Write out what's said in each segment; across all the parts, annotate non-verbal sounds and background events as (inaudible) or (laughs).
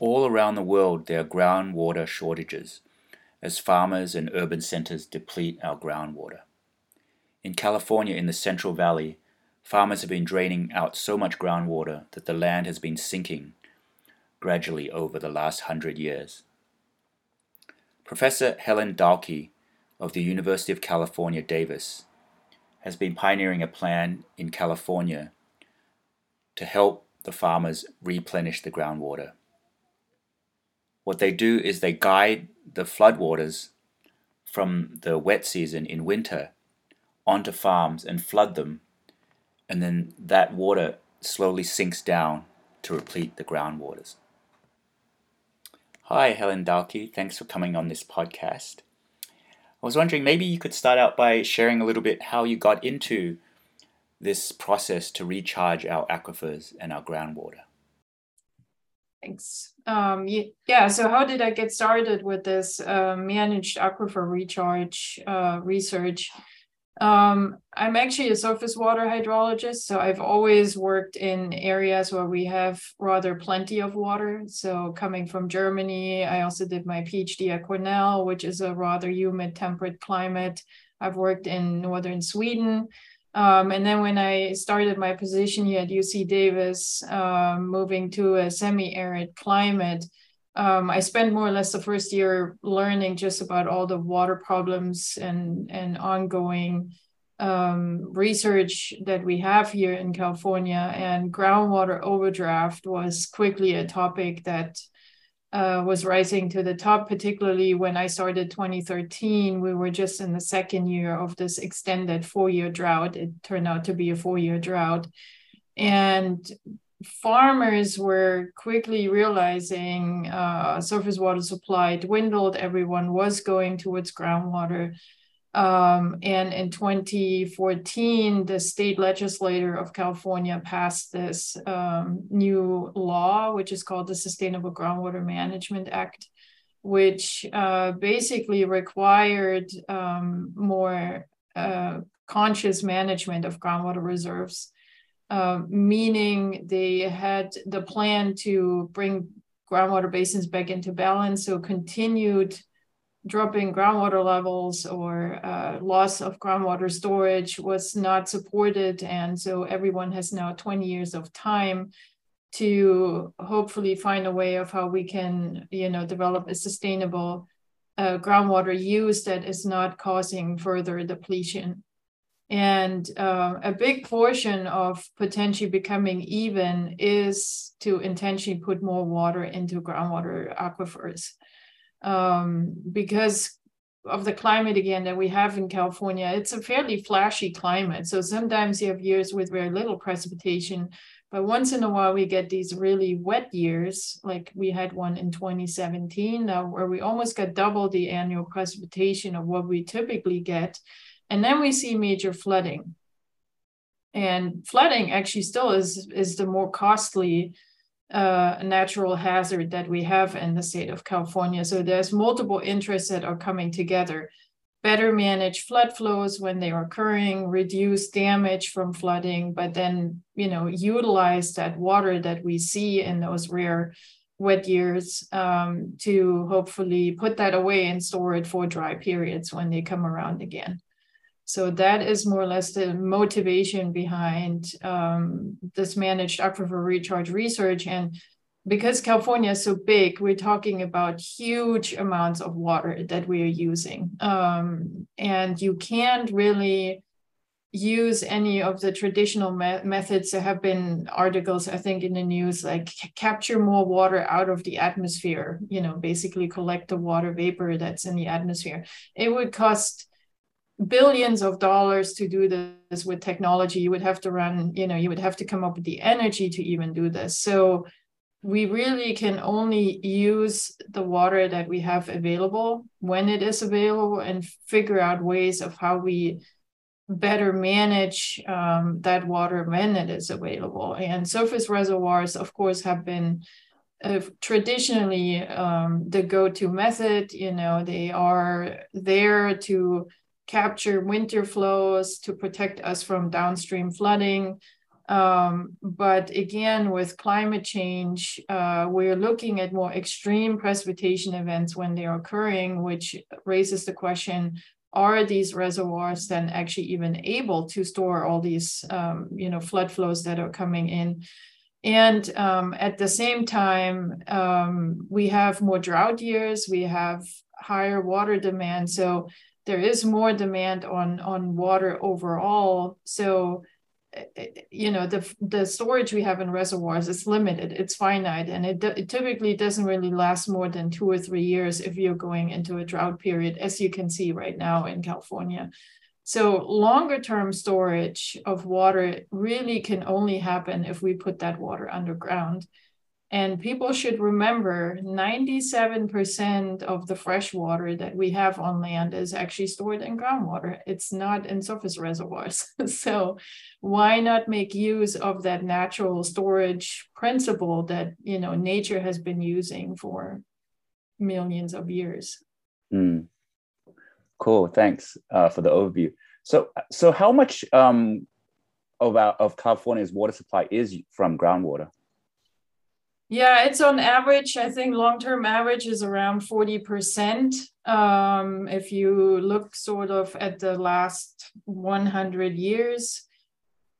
All around the world, there are groundwater shortages as farmers and urban centers deplete our groundwater. In California, in the Central Valley, farmers have been draining out so much groundwater that the land has been sinking gradually over the last hundred years. Professor Helen Dahlke of the University of California, Davis, has been pioneering a plan in California to help the farmers replenish the groundwater. What they do is they guide the floodwaters from the wet season in winter onto farms and flood them, and then that water slowly sinks down to replete the groundwaters. Hi, Helen Dahlke. Thanks for coming on this podcast. I was wondering maybe you could start out by sharing a little bit how you got into this process to recharge our aquifers and our groundwater. Thanks. Um, yeah, so how did I get started with this uh, managed aquifer recharge uh, research? Um, I'm actually a surface water hydrologist, so I've always worked in areas where we have rather plenty of water. So coming from Germany, I also did my PhD at Cornell, which is a rather humid temperate climate. I've worked in northern Sweden. Um, and then when I started my position here at UC Davis, um, moving to a semi-arid climate, um, I spent more or less the first year learning just about all the water problems and and ongoing um, research that we have here in California. And groundwater overdraft was quickly a topic that uh, was rising to the top, particularly when I started 2013. We were just in the second year of this extended four year drought. It turned out to be a four year drought. And farmers were quickly realizing uh, surface water supply dwindled, everyone was going towards groundwater. Um, and in 2014, the state legislature of California passed this um, new law, which is called the Sustainable Groundwater Management Act, which uh, basically required um, more uh, conscious management of groundwater reserves, uh, meaning they had the plan to bring groundwater basins back into balance. So continued dropping groundwater levels or uh, loss of groundwater storage was not supported. And so everyone has now 20 years of time to hopefully find a way of how we can, you know, develop a sustainable uh, groundwater use that is not causing further depletion. And uh, a big portion of potentially becoming even is to intentionally put more water into groundwater aquifers um, because of the climate again that we have in California. It's a fairly flashy climate. So sometimes you have years with very little precipitation, but once in a while we get these really wet years, like we had one in 2017, uh, where we almost got double the annual precipitation of what we typically get. And then we see major flooding. And flooding actually still is, is the more costly uh, natural hazard that we have in the state of California. So there's multiple interests that are coming together. Better manage flood flows when they are occurring, reduce damage from flooding, but then you know utilize that water that we see in those rare wet years um, to hopefully put that away and store it for dry periods when they come around again. So that is more or less the motivation behind um, this managed aquifer recharge research. And because California is so big, we're talking about huge amounts of water that we are using. Um, and you can't really use any of the traditional me- methods. There have been articles, I think, in the news like c- capture more water out of the atmosphere, you know, basically collect the water vapor that's in the atmosphere. It would cost billions of dollars to do this with technology. You would have to run you know you would have to come up with the energy to even do this. So we really can only use the water that we have available when it is available and figure out ways of how we better manage um, that water when it is available. And surface reservoirs of course have been uh, traditionally um, the go-to method. You know they are there to capture winter flows to protect us from downstream flooding. Um, but again, with climate change, uh, we're looking at more extreme precipitation events when they're occurring, which raises the question, are these reservoirs then actually even able to store all these, um, you know, flood flows that are coming in? And um, at the same time, um, we have more drought years, we have higher water demand. So there is more demand on, on water overall. So eh, eh, you know the the storage we have in reservoirs is limited it's finite and it, it typically doesn't really last more than two or three years if you're going into a drought period as you can see right now in california so longer term storage of water really can only happen if we put that water underground and people should remember 97% of the fresh water that we have on land is actually stored in groundwater. It's not in surface reservoirs. (laughs) so why not make use of that natural storage principle that you know nature has been using for millions of years? Mm. Cool. Thanks uh, for the overview. So, so how much um, of our, of California's water supply is from groundwater? Yeah, it's on average, I think long term average is around 40%. Um, if you look sort of at the last 100 years.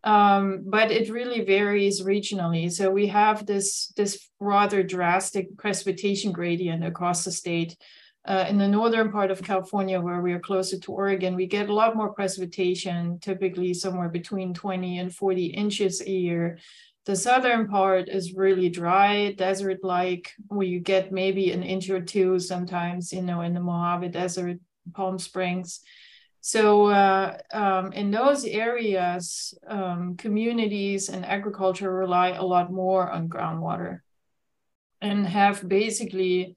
Um, but it really varies regionally. So we have this, this rather drastic precipitation gradient across the state. Uh, in the northern part of California, where we are closer to Oregon, we get a lot more precipitation, typically somewhere between 20 and 40 inches a year. The southern part is really dry, desert-like, where you get maybe an inch or two sometimes, you know, in the Mojave Desert, Palm Springs. So uh, um, in those areas, um, communities and agriculture rely a lot more on groundwater and have basically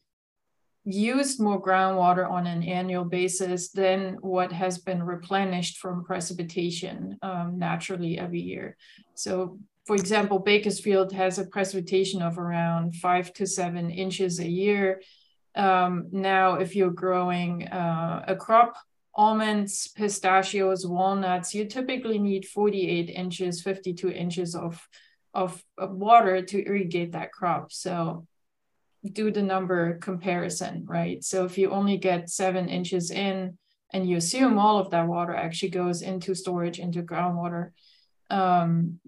used more groundwater on an annual basis than what has been replenished from precipitation um, naturally every year. So for example, Bakersfield has a precipitation of around five to seven inches a year. Um, now, if you're growing uh, a crop, almonds, pistachios, walnuts, you typically need 48 inches, 52 inches of, of, of water to irrigate that crop. So do the number comparison, right? So if you only get seven inches in and you assume all of that water actually goes into storage, into groundwater, um,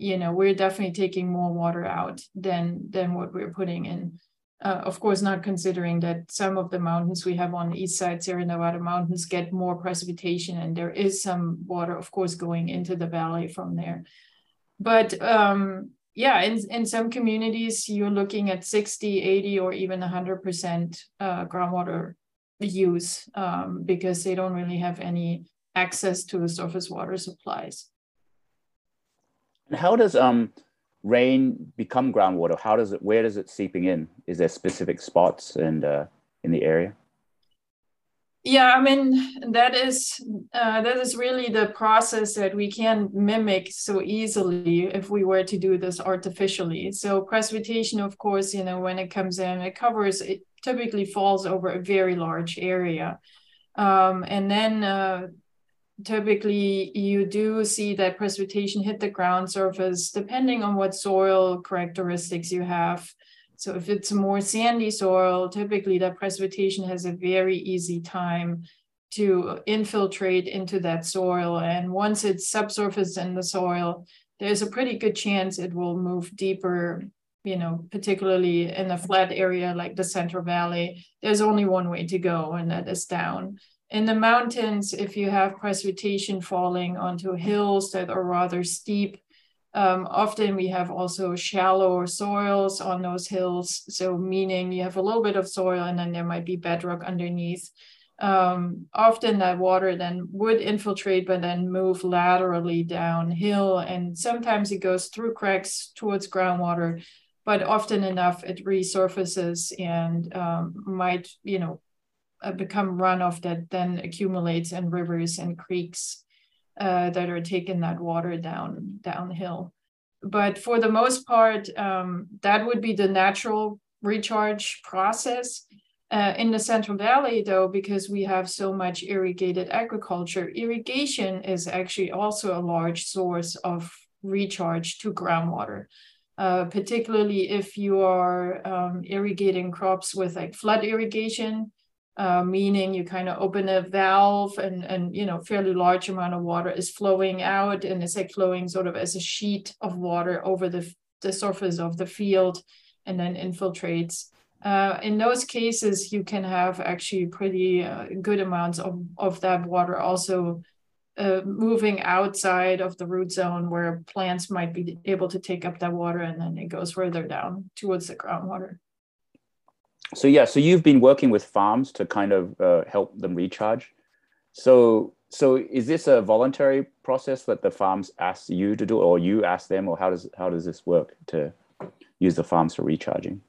you know we're definitely taking more water out than than what we're putting in. Uh, of course not considering that some of the mountains we have on the east side sierra nevada mountains get more precipitation and there is some water of course going into the valley from there. But um, yeah in, in some communities you're looking at 60 80 or even 100% uh, groundwater use um, because they don't really have any access to surface water supplies and how does um, rain become groundwater? How does it? Where does it seeping in? Is there specific spots and uh, in the area? Yeah, I mean that is uh, that is really the process that we can mimic so easily if we were to do this artificially. So precipitation, of course, you know when it comes in, it covers it typically falls over a very large area, um, and then uh, typically you do see that precipitation hit the ground surface depending on what soil characteristics you have. So if it's more sandy soil, typically that precipitation has a very easy time to infiltrate into that soil. And once it's subsurface in the soil, there's a pretty good chance it will move deeper, you know, particularly in a flat area like the Central Valley. There's only one way to go, and that is down in the mountains, if you have precipitation falling onto hills that are rather steep, um, often we have also shallow soils on those hills. So meaning you have a little bit of soil and then there might be bedrock underneath. Um, often that water then would infiltrate, but then move laterally downhill. And sometimes it goes through cracks towards groundwater, but often enough it resurfaces and um, might, you know, uh, become runoff that then accumulates in rivers and creeks uh, that are taking that water down downhill. But for the most part, um, that would be the natural recharge process. Uh, in the Central Valley, though, because we have so much irrigated agriculture, irrigation is actually also a large source of recharge to groundwater. Uh, particularly if you are um, irrigating crops with like flood irrigation, uh, meaning you kind of open a valve and and you know fairly large amount of water is flowing out and it's like flowing sort of as a sheet of water over the the surface of the field and then infiltrates. Uh, in those cases, you can have actually pretty uh, good amounts of, of that water also uh, moving outside of the root zone where plants might be able to take up that water and then it goes further down towards the groundwater. So yeah, so you've been working with farms to kind of uh, help them recharge. So so is this a voluntary process that the farms ask you to do, or you ask them, or how does how does this work to use the farms for recharging?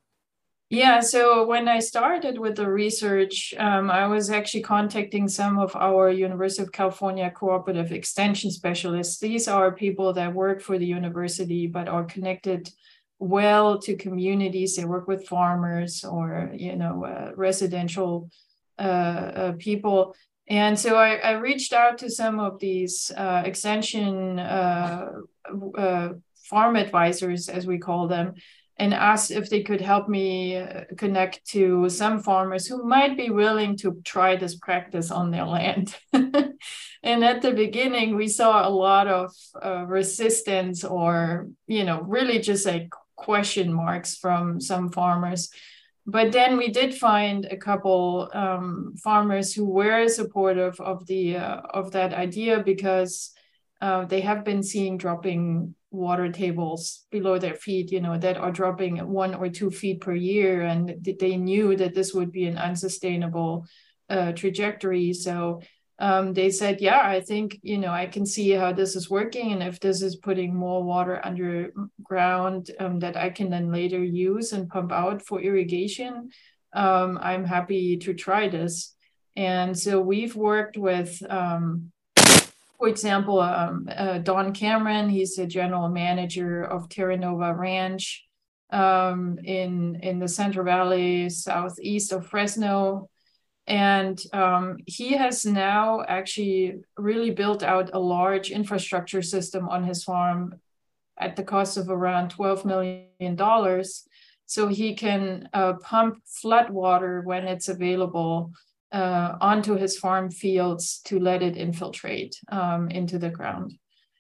Yeah, so when I started with the research, um, I was actually contacting some of our University of California cooperative extension specialists. These are people that work for the university but are connected well to communities. They work with farmers or you know uh, residential uh, uh, people and so I, I, reached out to some of these uh, extension uh, farm advisors, as we call them, and asked if they could help me connect to some farmers who might be willing to try this practice on their land. (laughs) and at the beginning, we saw a lot of uh, resistance or, you know, really just like question marks from some farmers but then we did find a couple um, farmers who were supportive of the uh, of that idea because uh, they have been seeing dropping water tables below their feet, you know, that are dropping one or two feet per year, and they knew that this would be an unsustainable uh, trajectory. So um, they said, yeah, I think, you know, I can see how this is working. And if this is putting more water underground um, that I can then later use and pump out for irrigation, um, I'm happy to try this. And so we've worked with, um, for example, um, uh, Don Cameron, he's the general manager of Terra Nova Ranch um, in, in the Central Valley, southeast of Fresno and um, he has now actually really built out a large infrastructure system on his farm at the cost of around $12 million. So he can uh, pump flood water when it's available uh, onto his farm fields to let it infiltrate um, into the ground.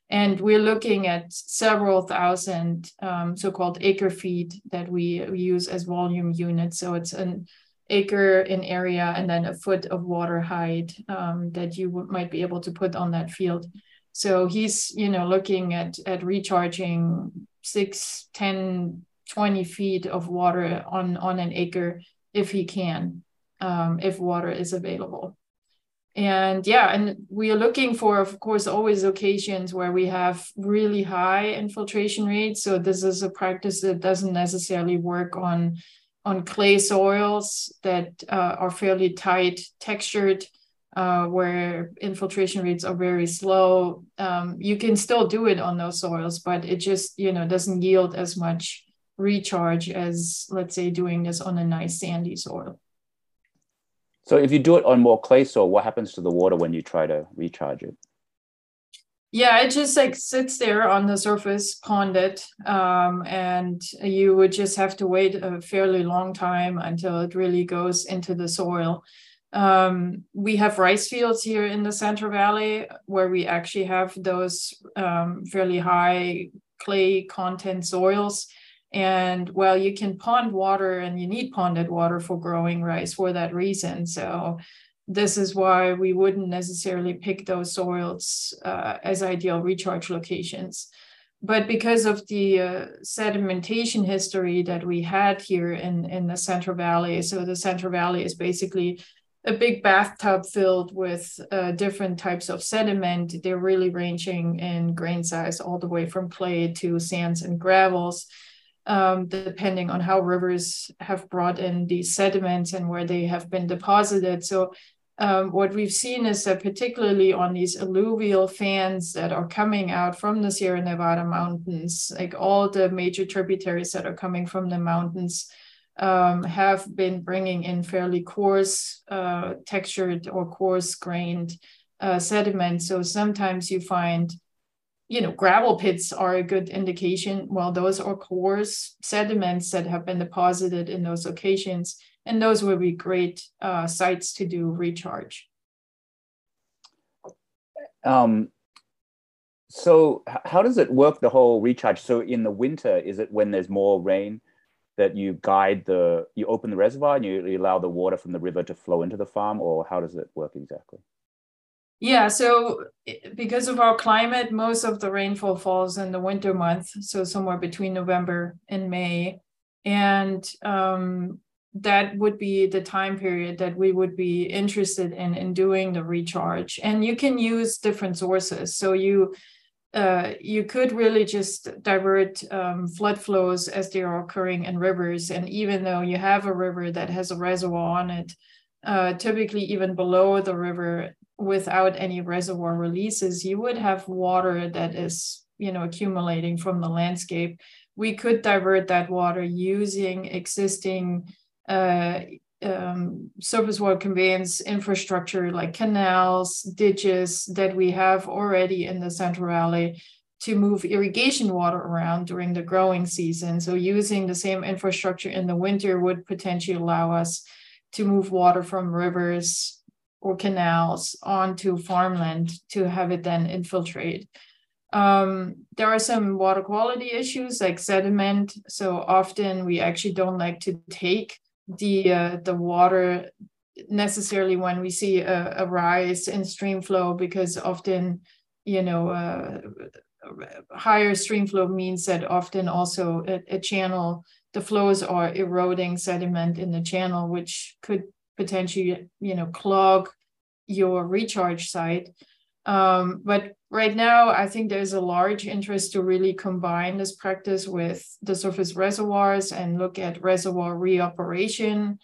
And we're looking at several thousand um, so called acre feet that we use as volume units. So it's an acre in area and then a foot of water height um, that you might be able to put on that field. So he's, you know, looking at at recharging six, 10, 20 feet of water on, on an acre if he can, um, if water is available. And yeah, and we are looking for, of course, always occasions where we have really high infiltration rates. So this is a practice that doesn't necessarily work on on clay soils that uh, are fairly tight textured, uh, where infiltration rates are very slow. Um, you can still do it on those soils, but it just you know doesn't yield as much recharge as let's say doing this on a nice sandy soil. So if you do it on more clay soil, what happens to the water when you try to recharge it? Yeah, it just like sits there on the surface, ponded, um, and you would just have to wait a fairly long time until it really goes into the soil. Um, we have rice fields here in the Central Valley where we actually have those um, fairly high clay content soils. And well, you can pond water and you need ponded water for growing rice for that reason. So this is why we wouldn't necessarily pick those soils uh, as ideal recharge locations. But because of the uh, sedimentation history that we had here in, in the Central Valley, so the Central Valley is basically a big bathtub filled with uh, different types of sediment. They're really ranging in grain size all the way from clay to sands and gravels, um, depending on how rivers have brought in these sediments and where they have been deposited. So um, what we've seen is that particularly on these alluvial fans that are coming out from the Sierra Nevada mountains, like all the major tributaries that are coming from the mountains, um, have been bringing in fairly coarse uh, textured or coarse grained uh, sediment. So sometimes you find you know, gravel pits are a good indication. Well, those are coarse sediments that have been deposited in those locations, and those would be great uh, sites to do recharge. Um, so how does it work the whole recharge? So in the winter is it when there's more rain that you guide the you open the reservoir and you, you allow the water from the river to flow into the farm or how does it work exactly? Yeah so because of our climate most of the rainfall falls in the winter months so somewhere between november and may. And um, that would be the time period that we would be interested in in doing the recharge and you can use different sources so you uh, you could really just divert um, flood flows as they are occurring in rivers. And even though you have a river that has a reservoir on it, uh, typically even below the river without any reservoir releases, you would have water that is, you know, accumulating from the landscape. We could divert that water using existing uh, um, surface water conveyance infrastructure like canals, ditches that we have already in the Central Valley to move irrigation water around during the growing season. So using the same infrastructure in the winter would potentially allow us to move water from rivers or canals onto farmland to have it then infiltrate. Um, there are some water quality issues like sediment. So often we actually don't like to take the uh, the water necessarily when we see a, a, rise in stream flow because often you know uh, higher stream flow means that often also a, a, channel the flows are eroding sediment in the channel which could potentially you know clog your recharge site. Um, but right now, I think there's a large interest to really combine this practice with the surface reservoirs and look at reservoir reoperation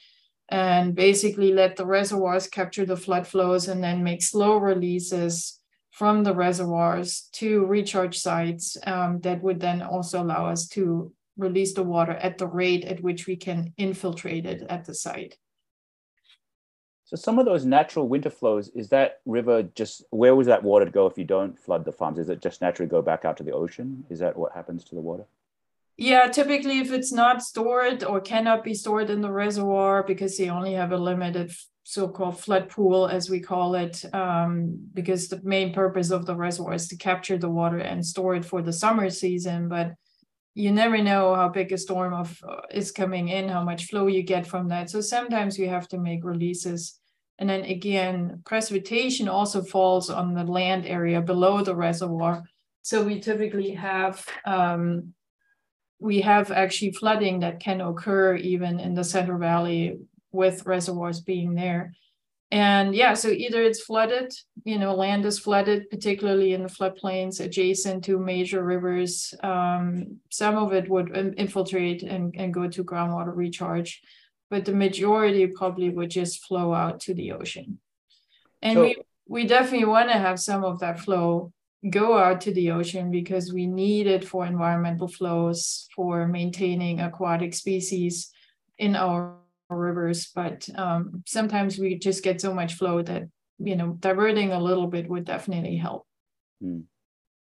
and basically let the reservoirs capture the flood flows and then make slow releases from the reservoirs to recharge sites um, that would then also allow us to release the water at the rate at which we can infiltrate it at the site. So some of those natural winter flows, is that river just, where was that water to go if you don't flood the farms? Is it just naturally go back out to the ocean? Is that what happens to the water? Yeah, typically if it's not stored or cannot be stored in the reservoir because they only have a limited so-called flood pool, as we call it, um, because the main purpose of the reservoir is to capture the water and store it for the summer season. But you never know how big a storm of uh, is coming in, how much flow you get from that. So sometimes you have to make releases. And then again, precipitation also falls on the land area below the reservoir. So we typically have um, we have actually flooding that can occur even in the Central Valley with reservoirs being there. And yeah, so either it's flooded, you know, land is flooded, particularly in the floodplains adjacent to major rivers. Um, some of it would infiltrate and, and go to groundwater recharge, but the majority probably would just flow out to the ocean. And so, we, we definitely want to have some of that flow go out to the ocean because we need it for environmental flows, for maintaining aquatic species in our rivers, but um, sometimes we just get so much flow that you know diverting a little bit would definitely help. Hmm.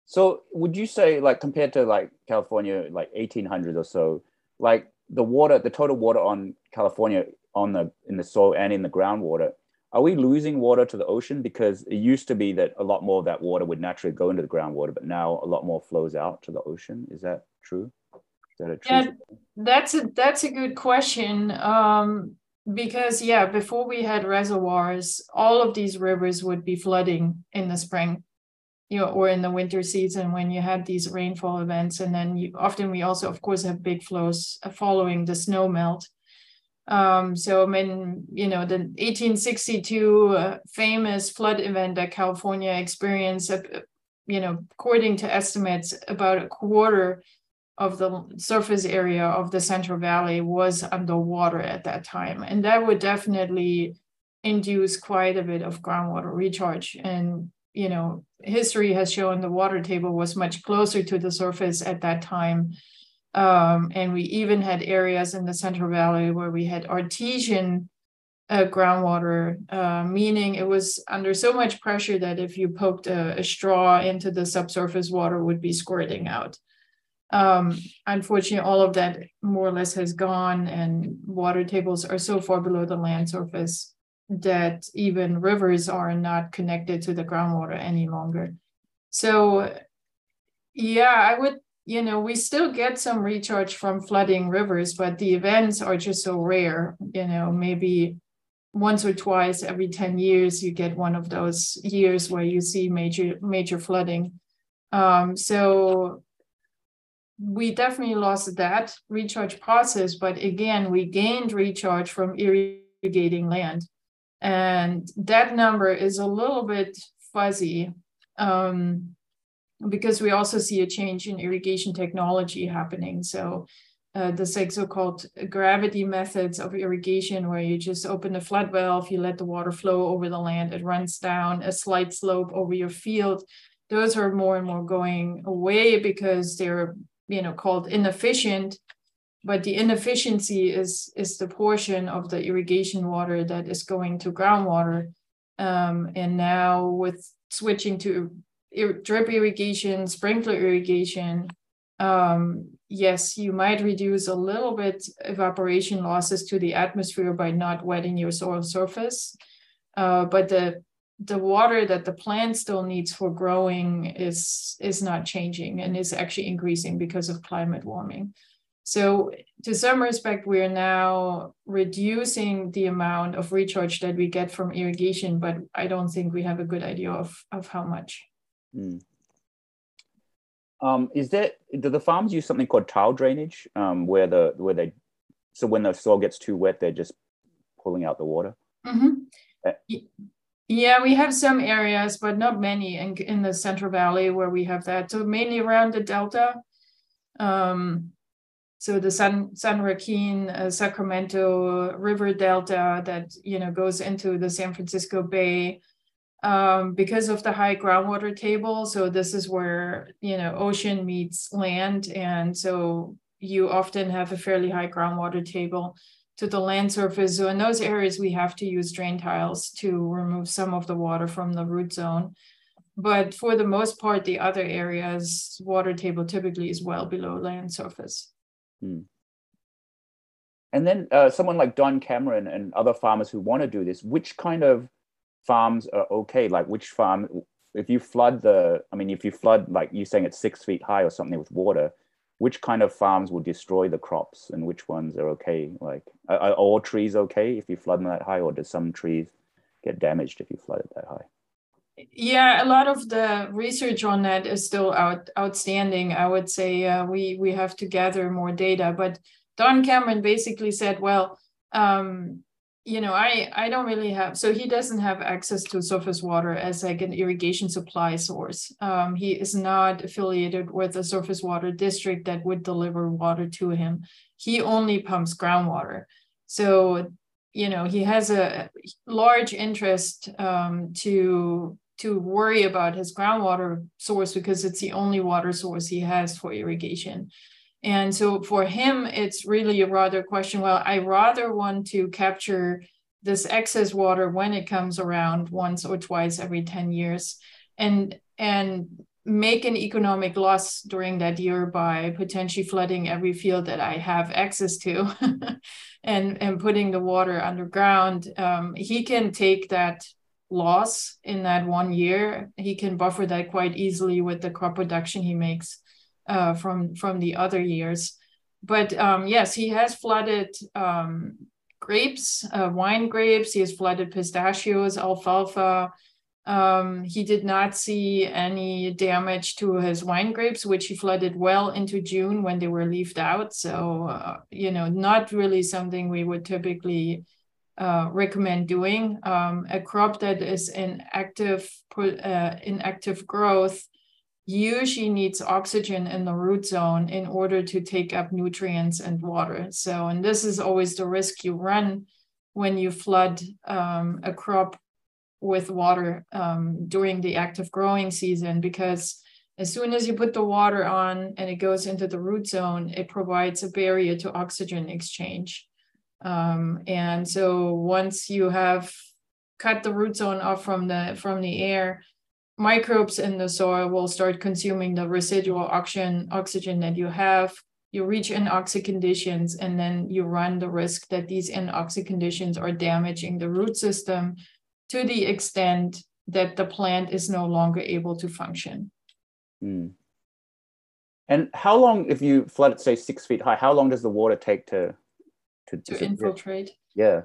So would you say like compared to like California, like 1800 or so, like the water, the total water on California on the in the soil and in the groundwater, are we losing water to the ocean? Because it used to be that a lot more of that water would naturally go into the groundwater, but now a lot more flows out to the ocean. Is that true? Is that a true? Yeah, that's a that's a good question. Um, because yeah, before we had reservoirs, all of these rivers would be flooding in the spring, you know, or in the winter season when you had these rainfall events, and then you, often we also, of course, have big flows following the snow melt. Um, so I mean, you know, the 1862 uh, famous flood event that California experienced, uh, you know, according to estimates, about a quarter of the surface area of the Central Valley was underwater at that time. And that would definitely induce quite a bit of groundwater recharge. And, you know, history has shown the water table was much closer to the surface at that time. Um, and we even had areas in the Central Valley where we had artesian uh, groundwater, uh, meaning it was under so much pressure that if you poked a, a straw into the subsurface water would be squirting out. Um, unfortunately, all of that more or less has gone, and water tables are so far below the land surface that even rivers are not connected to the groundwater any longer. So, yeah, I would, you know, we still get some recharge from flooding rivers, but the events are just so rare, you know, maybe once or twice every 10 years you get one of those years where you see major major flooding um, so we definitely lost that recharge process but again we gained recharge from irrigating land and that number is a little bit fuzzy um, because we also see a change in irrigation technology happening so uh, the so-called gravity methods of irrigation, where you just open the flood valve, you let the water flow over the land, it runs down a slight slope over your field. Those are more and more going away because they're, you know, called inefficient. But the inefficiency is is the portion of the irrigation water that is going to groundwater. Um, and now with switching to drip irrigation, sprinkler irrigation, um, yes, you might reduce a little bit evaporation losses to the atmosphere by not wetting your soil surface. Uh, but the the water that the plant still needs for growing is is not changing and is actually increasing because of climate warming. So to some respect, we are now reducing the amount of recharge that we get from irrigation, but I don't think we have a good idea of, of how much. Mm. Um, is there do the farms use something called tile drainage, um, where the where they so when the soil gets too wet, they're just pulling out the water? Mm-hmm. Uh, yeah, we have some areas, but not many in in the Central Valley where we have that. So mainly around the Delta. Um, so the San San Joaquin, uh, Sacramento River Delta that you know goes into the San Francisco Bay um, because of the high groundwater table. So this is where you know ocean meets land, and so you often have a fairly high groundwater table to the land surface. So in those areas, we have to use drain tiles to remove some of the water from the root zone. But for the most part, the other areas, water table typically is well below land surface. Hmm. And then uh, someone like Don Cameron and other farmers who want to do this, which kind of farms are okay? Like which farm, if you flood the, I mean, if you flood, like you're saying it's six feet high or something with water, which kind of farms will destroy the crops and which ones are okay? Like are, are all trees okay if you flood them that high or do some trees get damaged if you flood it that high? Yeah, a lot of the research on that is still out outstanding. I would say uh, we we have to gather more data. But Don Cameron basically said, well, um, you know, I I don't really have. So he doesn't have access to surface water as like an irrigation supply source. Um, he is not affiliated with a surface water district that would deliver water to him. He only pumps groundwater. So you know he has a large interest um, to to worry about his groundwater source because it's the only water source he has for irrigation. And so for him, it's really a rather question. Well, I rather want to capture this excess water when it comes around once or twice every 10 years and and make an economic loss during that year by potentially flooding every field that I have access to (laughs) and, and putting the water underground. Um, he can take that loss in that one year. He can buffer that quite easily with the crop production he makes uh, from from the other years. But um, yes, he has flooded um, grapes, uh, wine grapes. He has flooded pistachios, alfalfa. Um, he did not see any damage to his wine grapes, which he flooded well into June when they were leafed out. So, uh, you know, not really something we would typically uh, recommend doing. Um, a crop that is in active uh, in active growth usually needs oxygen in the root zone in order to take up nutrients and water. So, and this is always the risk you run when you flood um, a crop with water um, during the active growing season, because as soon as you put the water on and it goes into the root zone, it provides a barrier to oxygen exchange. Um, and so once you have cut the root zone off from the from the air, microbes in the soil will start consuming the residual oxygen oxygen that you have. You reach anoxic conditions, and then you run the risk that these anoxic conditions are damaging the root system to the extent that the plant is no longer able to function. Mm. And how long, if you flood it, say six feet high, how long does the water take to to, to infiltrate? Yeah.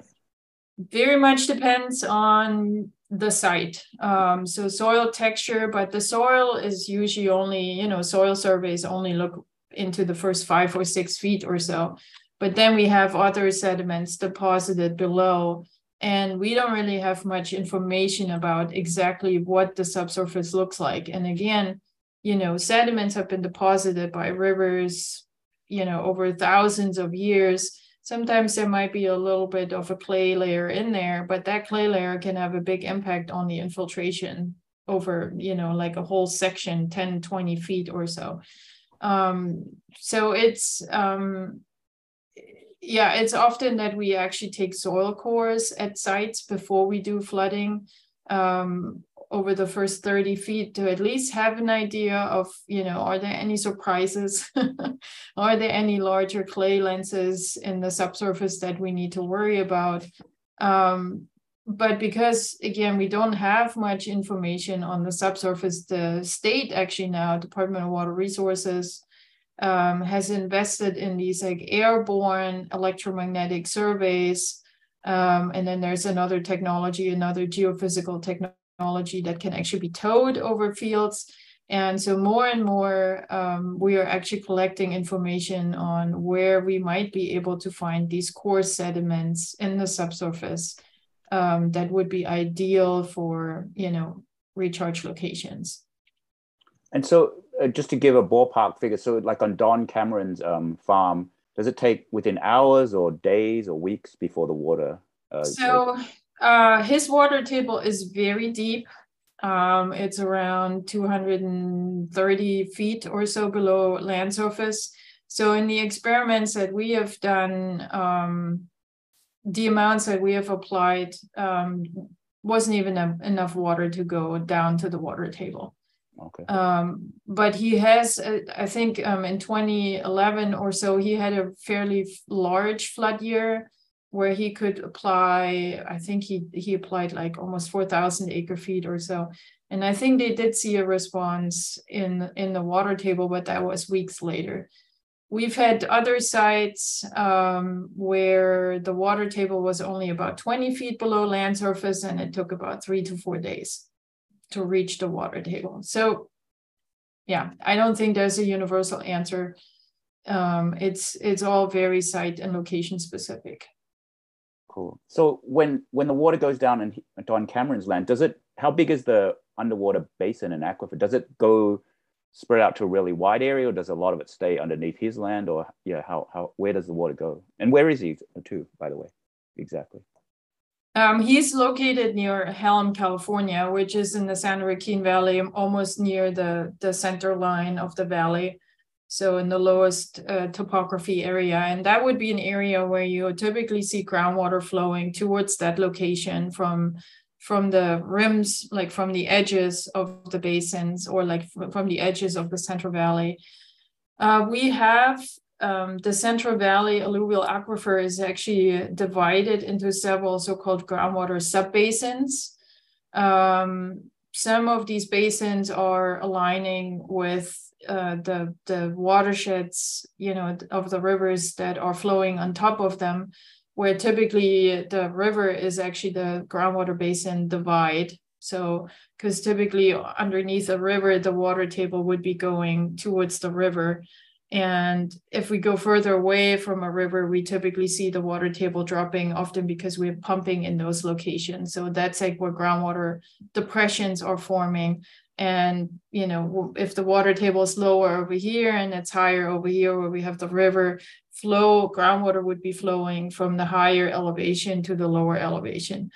Very much depends on the site. Um, so soil texture, but the soil is usually only, you know, soil surveys only look into the first five or six feet or so. But then we have other sediments deposited below and we don't really have much information about exactly what the subsurface looks like and again you know sediments have been deposited by rivers you know over thousands of years sometimes there might be a little bit of a clay layer in there but that clay layer can have a big impact on the infiltration over you know like a whole section 10 20 feet or so. Um so it's um yeah, it's often that we actually take soil cores at sites before we do flooding. Um, over the first 30 feet to at least have an idea of, you know, are there any surprises? (laughs) are there any larger clay lenses in the subsurface that we need to worry about? Um, but because again we don't have much information on the subsurface the state actually now department of water resources um, has invested in these like airborne electromagnetic surveys. Um, and then there's another technology, another geophysical technology that can actually be towed over fields. And so more and more, um, we are actually collecting information on where we might be able to find these core sediments in the subsurface um, that would be ideal for, you know, recharge locations. And so uh, just to give a ballpark figure, so like on Don Cameron's um, farm, does it take within hours or days or weeks before the water? Uh, so uh, his water table is very deep. Um, it's around 230 feet or so below land surface. So in the experiments that we have done, um, the amounts that we have applied um, wasn't even enough water to go down to the water table. Okay. Um, but he has, uh, I think, um, in 2011 or so, he had a fairly large flood year where he could apply. I think he he applied like almost 4,000 acre feet or so, and I think they did see a response in in the water table, but that was weeks later. We've had other sites um, where the water table was only about 20 feet below land surface, and it took about three to four days to reach the water table. So yeah, I don't think there's a universal answer. Um, it's it's all very site and location specific. Cool. So when when the water goes down in Don Cameron's land, does it? How big is the underwater basin and aquifer? Does it go spread out to a really wide area, or does a lot of it stay underneath his land? Or yeah, how how where does the water go? And where is he too, by the way, exactly? Um, he's located near Helm, California, which is in the San Joaquin Valley, almost near the, the center line of the valley. So in the lowest uh, topography area. And that would be an area where you typically see groundwater flowing towards that location from from the rims, like from the edges of the basins or like from the edges of the Central Valley. Uh, we have um, the Central Valley alluvial aquifer is actually divided into several so-called groundwater subbasins. Um, some of these basins are aligning with uh, the the watersheds, you know, of the rivers that are flowing on top of them, where typically the river is actually the groundwater basin divide. So, because typically underneath a river, the water table would be going towards the river. And if we go further away from a river, we typically see the water table dropping often because we're pumping in those locations. So that's like where groundwater depressions are forming. And, you know, if the water table is lower over here and it's higher over here where we have the river flow, groundwater would be flowing from the higher elevation to the lower elevation.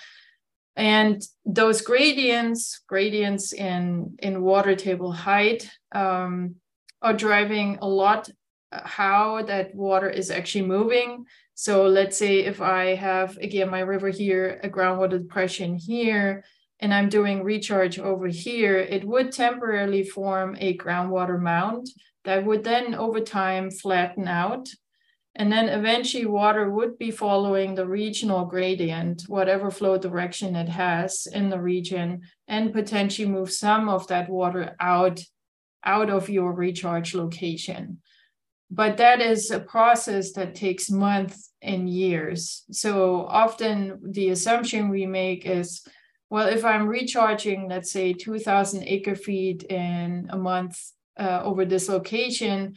And those gradients, gradients in, in water table height, um, are driving a lot how that water is actually moving. So let's say if I have again my river here, a groundwater depression here, and I'm doing recharge over here, it would temporarily form a groundwater mound that would then over time flatten out. And then eventually water would be following the regional gradient, whatever flow direction it has in the region, and potentially move some of that water out, out of your recharge location. But that is a process that takes months and years. So often the assumption we make is well, if I'm recharging, let's say 2000 acre feet in a month uh, over this location,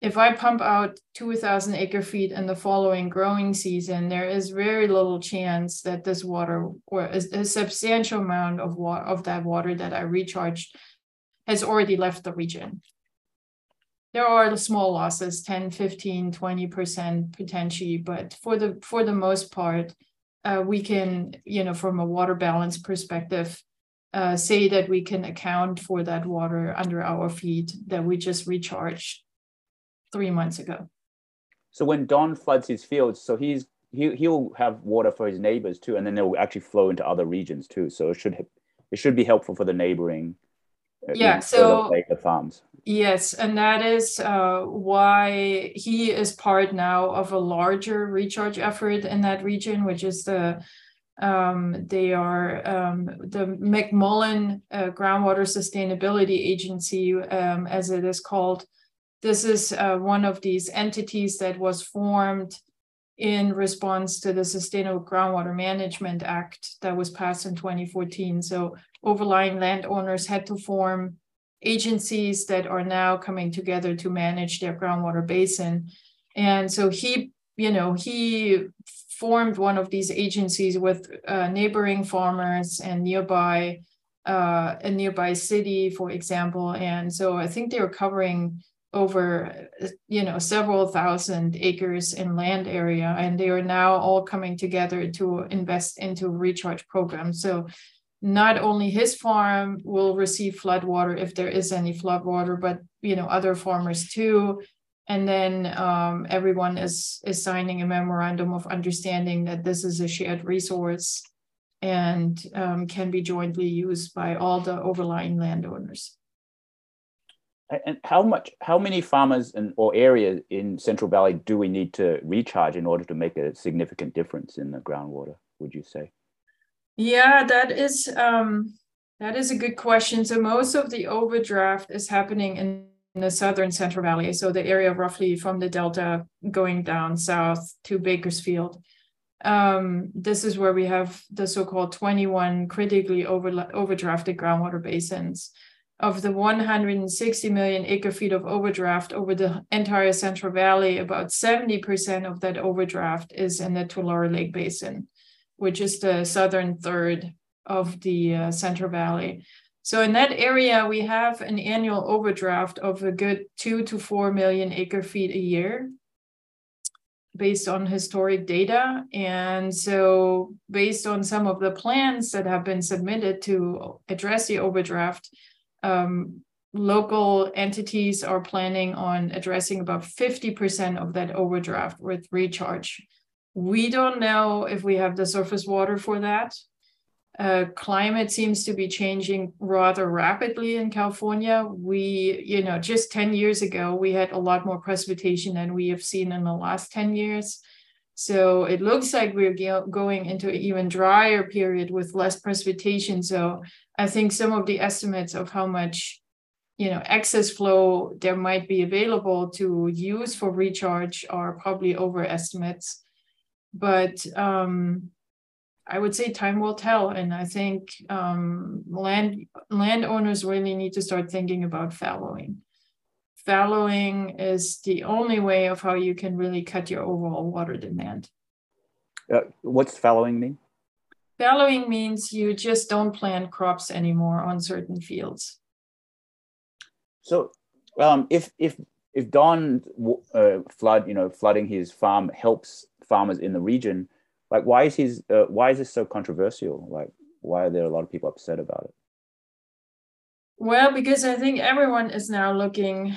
if I pump out 2000 acre feet in the following growing season, there is very little chance that this water or a, a substantial amount of water of that water that I recharged has already left the region. There are the small losses, 10, 15, 20% potentially, but for the for the most part, uh, we can, you know, from a water balance perspective, uh, say that we can account for that water under our feet that we just recharged three months ago. So when Don floods his fields, so he's he he'll have water for his neighbors too, and then it will actually flow into other regions too. So it should it should be helpful for the neighboring. Yeah. So the farms. Yes, and that is uh, why he is part now of a larger recharge effort in that region, which is the um, they are um, the McMullin uh, Groundwater Sustainability Agency, um, as it is called. This is uh, one of these entities that was formed in response to the Sustainable Groundwater Management Act that was passed in 2014. So overlying landowners had to form agencies that are now coming together to manage their groundwater basin. And so he, you know, he formed one of these agencies with uh, neighboring farmers and nearby uh, a nearby city, for example. And so I think they're covering over, you know, several thousand acres in land area, and they are now all coming together to invest into recharge programs. So not only his farm will receive flood water if there is any flood water, but you know other farmers too. And then um, everyone is is signing a memorandum of understanding that this is a shared resource and um, can be jointly used by all the overlying landowners. And how much, how many farmers and or areas in Central Valley do we need to recharge in order to make a significant difference in the groundwater? Would you say? Yeah, that is um, that is a good question. So most of the overdraft is happening in, the southern Central Valley, so the area roughly from the delta going down south to Bakersfield. Um, this is where we have the so-called 21 critically over, overdrafted groundwater basins. Of the 160 million acre feet of overdraft over the entire Central Valley, about 70% of that overdraft is in the Tulare Lake Basin which is the southern third of the uh, Central Valley. So in that area, we have an annual overdraft of a good two to four million acre feet a year based on historic data. And so based on some of the plans that have been submitted to address the overdraft, um, local entities are planning on addressing about 50% of that overdraft with recharge we don't know if we have the surface water for that. Uh, climate seems to be changing rather rapidly in California. We, you know, just 10 years ago, we had a lot more precipitation than we have seen in the last 10 years. So it looks like we're going into an even drier period with less precipitation. So I think some of the estimates of how much, you know, excess flow there might be available to use for recharge are probably overestimates but um, I would say time will tell, and I think um, land landowners really need to start thinking about fallowing. Fallowing is the only way of how you can really cut your overall water demand. Uh, what's fallowing mean? Fallowing means you just don't plant crops anymore on certain fields. So, um, if if if Don uh, flood, you know, flooding his farm helps farmers in the region. Like, why is his uh, why is this so controversial? Like, why are there a lot of people upset about it? Well, because I think everyone is now looking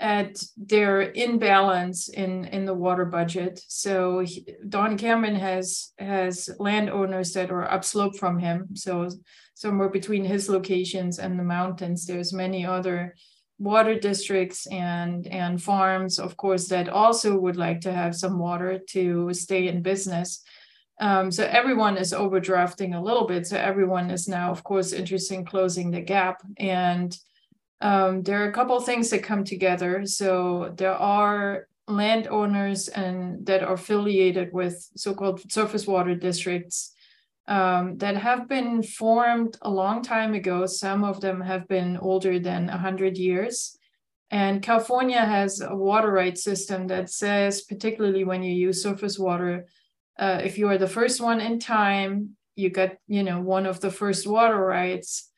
at their imbalance in in the water budget. So he, Don Cameron has has landowners that are upslope from him. So somewhere between his locations and the mountains, there's many other water districts and and farms, of course, that also would like to have some water to stay in business. Um, so everyone is overdrafting a little bit. So everyone is now, of course, interested in closing the gap and um, there are a couple of things that come together. So there are landowners and that are affiliated with so-called surface water districts um, that have been formed a long time ago. Some of them have been older than 100 years. And California has a water rights system that says, particularly when you use surface water, uh, if you are the first one in time, you get, you know, one of the first water rights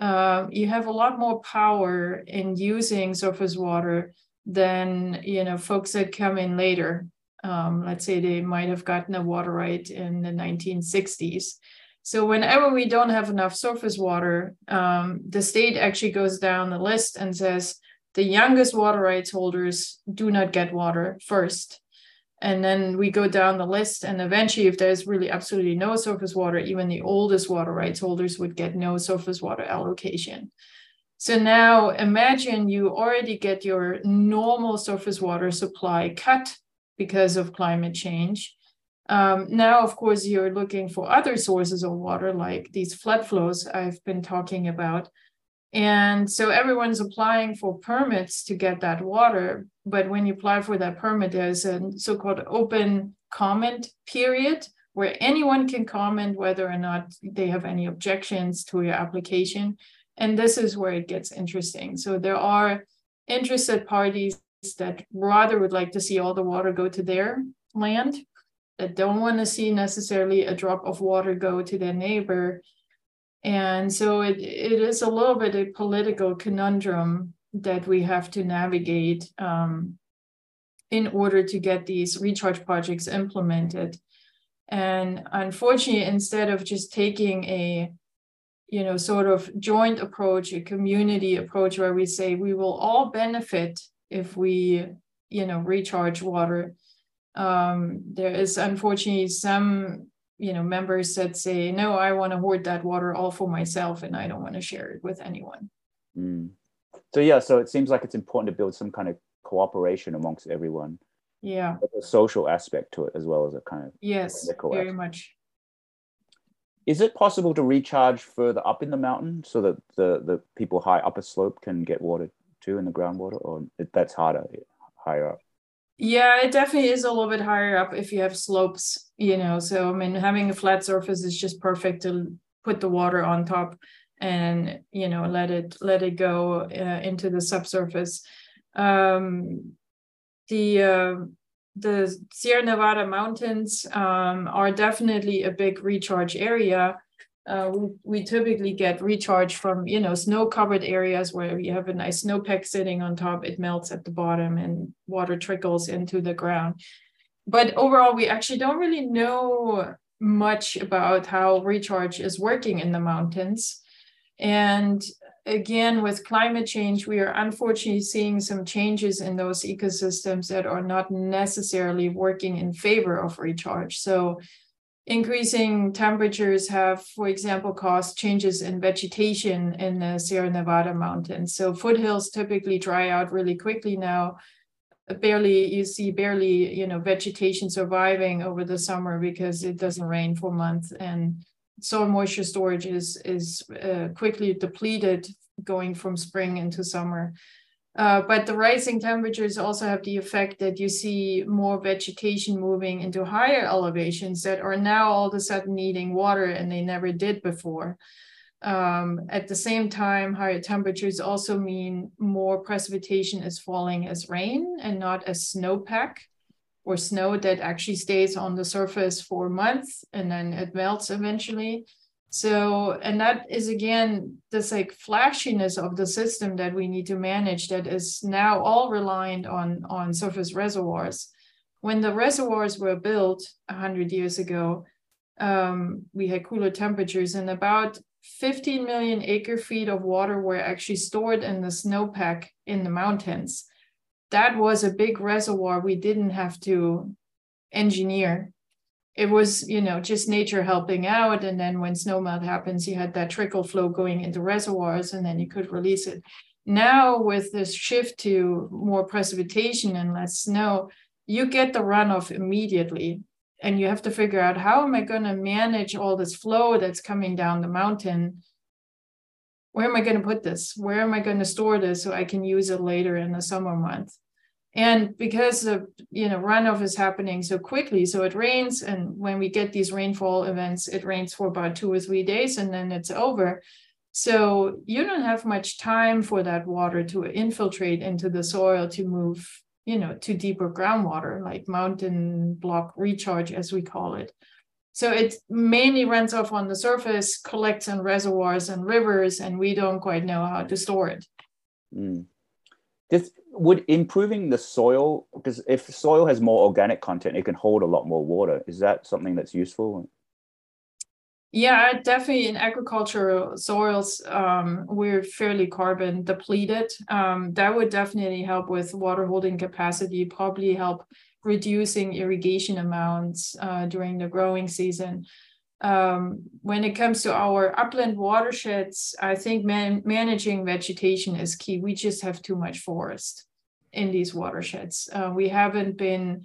uh, you have a lot more power in using surface water than you know folks that come in later. Um, let's say they might have gotten a water right in the 1960s. So whenever we don't have enough surface water, um, the state actually goes down the list and says the youngest water rights holders do not get water first and then we go down the list and eventually if there's really absolutely no surface water even the oldest water rights holders would get no surface water allocation so now imagine you already get your normal surface water supply cut because of climate change um, now of course you're looking for other sources of water like these flood flows i've been talking about and so everyone's applying for permits to get that water. But when you apply for that permit, there's a so called open comment period where anyone can comment whether or not they have any objections to your application. And this is where it gets interesting. So there are interested parties that rather would like to see all the water go to their land, that don't want to see necessarily a drop of water go to their neighbor and so it, it is a little bit a political conundrum that we have to navigate um, in order to get these recharge projects implemented. And unfortunately, instead of just taking a you know sort of joint approach a community approach where we say we will all benefit if we you know recharge water. Um, there is unfortunately some you know members that say no i want to hoard that water all for myself and i don't want to share it with anyone. Mm. so yeah so it seems like it's important to build some kind of cooperation amongst everyone. Yeah. A social aspect to it as well as a kind of yes very aspect. much. Is it possible to recharge further up in the mountain so that the the people high upper slope can get water in the groundwater or that's harder higher up yeah, it definitely is a little bit higher up if you have slopes, you know. So I mean, having a flat surface is just perfect to put the water on top and you know let it let it go uh, into the subsurface. Um, the uh, the Sierra Nevada mountains um, are definitely a big recharge area uh, we, we typically get recharge from you know snow covered areas where you have a nice snowpack sitting on top. It melts at the bottom and water trickles into the ground. But overall we actually don't really know much about how recharge is working in the mountains. And again with climate change we are unfortunately seeing some changes in those ecosystems that are not necessarily working in favor of recharge. So increasing temperatures have, for example, caused changes in vegetation in the Sierra Nevada mountains. So foothills typically dry out really quickly now. Barely, you see barely, you know, vegetation surviving over the summer because it doesn't rain for months and soil moisture storage is is uh, quickly depleted going from spring into summer. Uh, but the rising temperatures also have the effect that you see more vegetation moving into higher elevations that are now all of a sudden needing water and they never did before. Um, at the same time, higher temperatures also mean more precipitation is falling as rain and not as snowpack or snow that actually stays on the surface for months and then it melts eventually. So, and that is again this like flashiness of the system that we need to manage that is now all reliant on on surface reservoirs. When the reservoirs were built 100 years ago, um, we had cooler temperatures and about 15 million acre feet of water were actually stored in the snowpack in the mountains. that was a big reservoir we didn't have to engineer it was you know just nature helping out. And then when snowmelt happens you had that trickle flow going into reservoirs and then you could release it. Now with this shift to more precipitation and less snow you get the runoff immediately. And you have to figure out how am i going to manage all this flow that's coming down the mountain? Where am i going to put this? Where am i going to store this so i can use it later in the summer month and because the you know runoff is happening so quickly so it rains and when we get these rainfall events it rains for about two or three days and then it's over. So you don't have much time for that water to infiltrate into the soil to move you know to deeper groundwater like mountain block recharge as we call it. So it mainly runs off on the surface collects in reservoirs and rivers and we don't quite know how to store it. Mm. This would improving the soil because if soil has more organic content it can hold a lot more water. Is that something that's useful? Yeah definitely in agricultural soils um, we're fairly carbon depleted. Um, that would definitely help with water holding capacity probably help reducing irrigation amounts uh, during the growing season um, when it comes to our upland watersheds, I think man- managing vegetation is key. We just have too much forest in these watersheds. Uh, we haven't been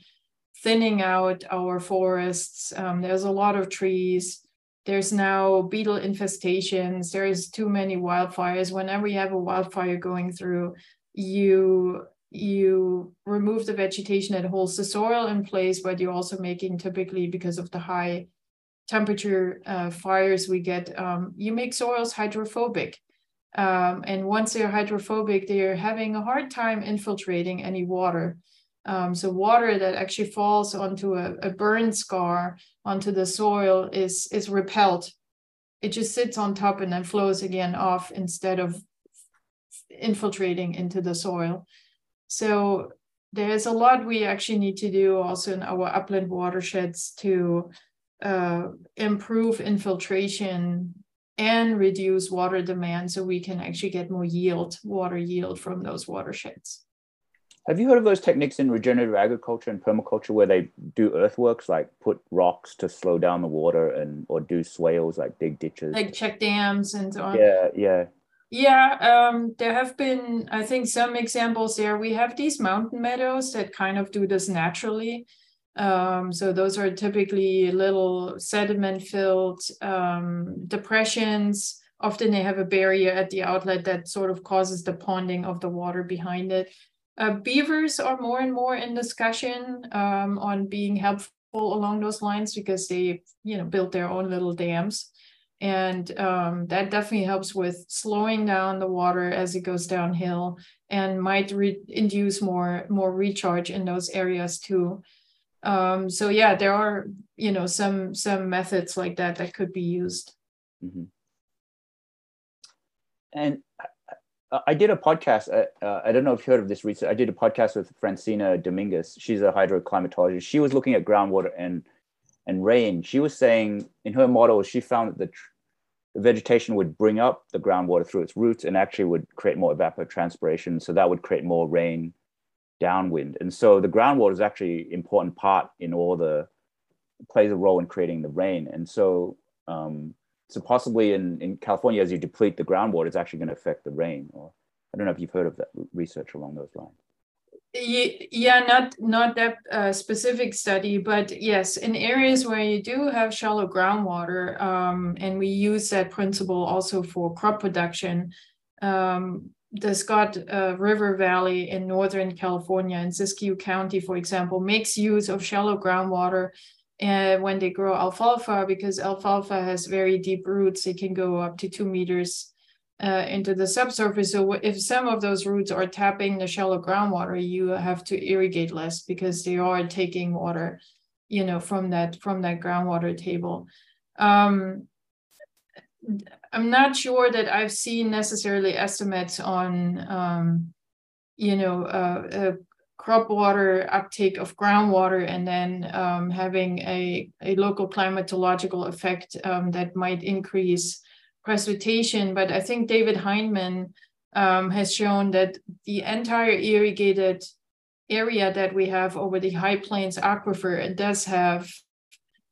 thinning out our forests. Um, there's a lot of trees. There's now beetle infestations. There's too many wildfires. Whenever you have a wildfire going through, you you remove the vegetation that holds the soil in place, but you're also making typically because of the high temperature uh, fires we get, um, you make soils hydrophobic. Um, and once they're hydrophobic, they're having a hard time infiltrating any water. Um, so water that actually falls onto a, a burn scar onto the soil is is repelled. It just sits on top and then flows again off instead of infiltrating into the soil. So there's a lot we actually need to do also in our upland watersheds to uh, improve infiltration and reduce water demand so we can actually get more yield, water yield from those watersheds. Have you heard of those techniques in regenerative agriculture and permaculture where they do earthworks, like put rocks to slow down the water and or do swales, like dig ditches? Like check dams and so on. Yeah, yeah. Yeah, um, there have been, I think, some examples there. We have these mountain meadows that kind of do this naturally. Um, so those are typically little sediment filled um, depressions. Often they have a barrier at the outlet that sort of causes the ponding of the water behind it. Uh, beavers are more and more in discussion um, on being helpful along those lines because they, you know, built their own little dams. And um, that definitely helps with slowing down the water as it goes downhill and might induce more, more recharge in those areas too. Um, so yeah, there are you know some some methods like that that could be used. Mm-hmm. And I did a podcast. Uh, uh, I don't know if you heard of this research. I did a podcast with Francina Dominguez. She's a hydroclimatologist. She was looking at groundwater and and rain. She was saying in her model, she found that the, tr- the vegetation would bring up the groundwater through its roots and actually would create more evapotranspiration. So that would create more rain downwind. And so the groundwater is actually important part in all the plays a role in creating the rain. And so um, so possibly in, in California, as you deplete the groundwater, it's actually going to affect the rain. Or I don't know if you've heard of that research along those lines. Yeah, not not that uh, specific study, but yes, in areas where you do have shallow groundwater, um, and we use that principle also for crop production. Um, the Scott uh, River Valley in Northern California in Siskiyou County, for example, makes use of shallow groundwater uh, when they grow alfalfa because alfalfa has very deep roots. It can go up to two meters uh, into the subsurface. So if some of those roots are tapping the shallow groundwater, you have to irrigate less because they are taking water, you know, from that from that groundwater table. Um, I'm not sure that I've seen necessarily estimates on, um, you know, uh, uh, crop water uptake of groundwater and then um, having a, a local climatological effect um, that might increase precipitation. But I think David Heineman um, has shown that the entire irrigated area that we have over the high plains aquifer, does have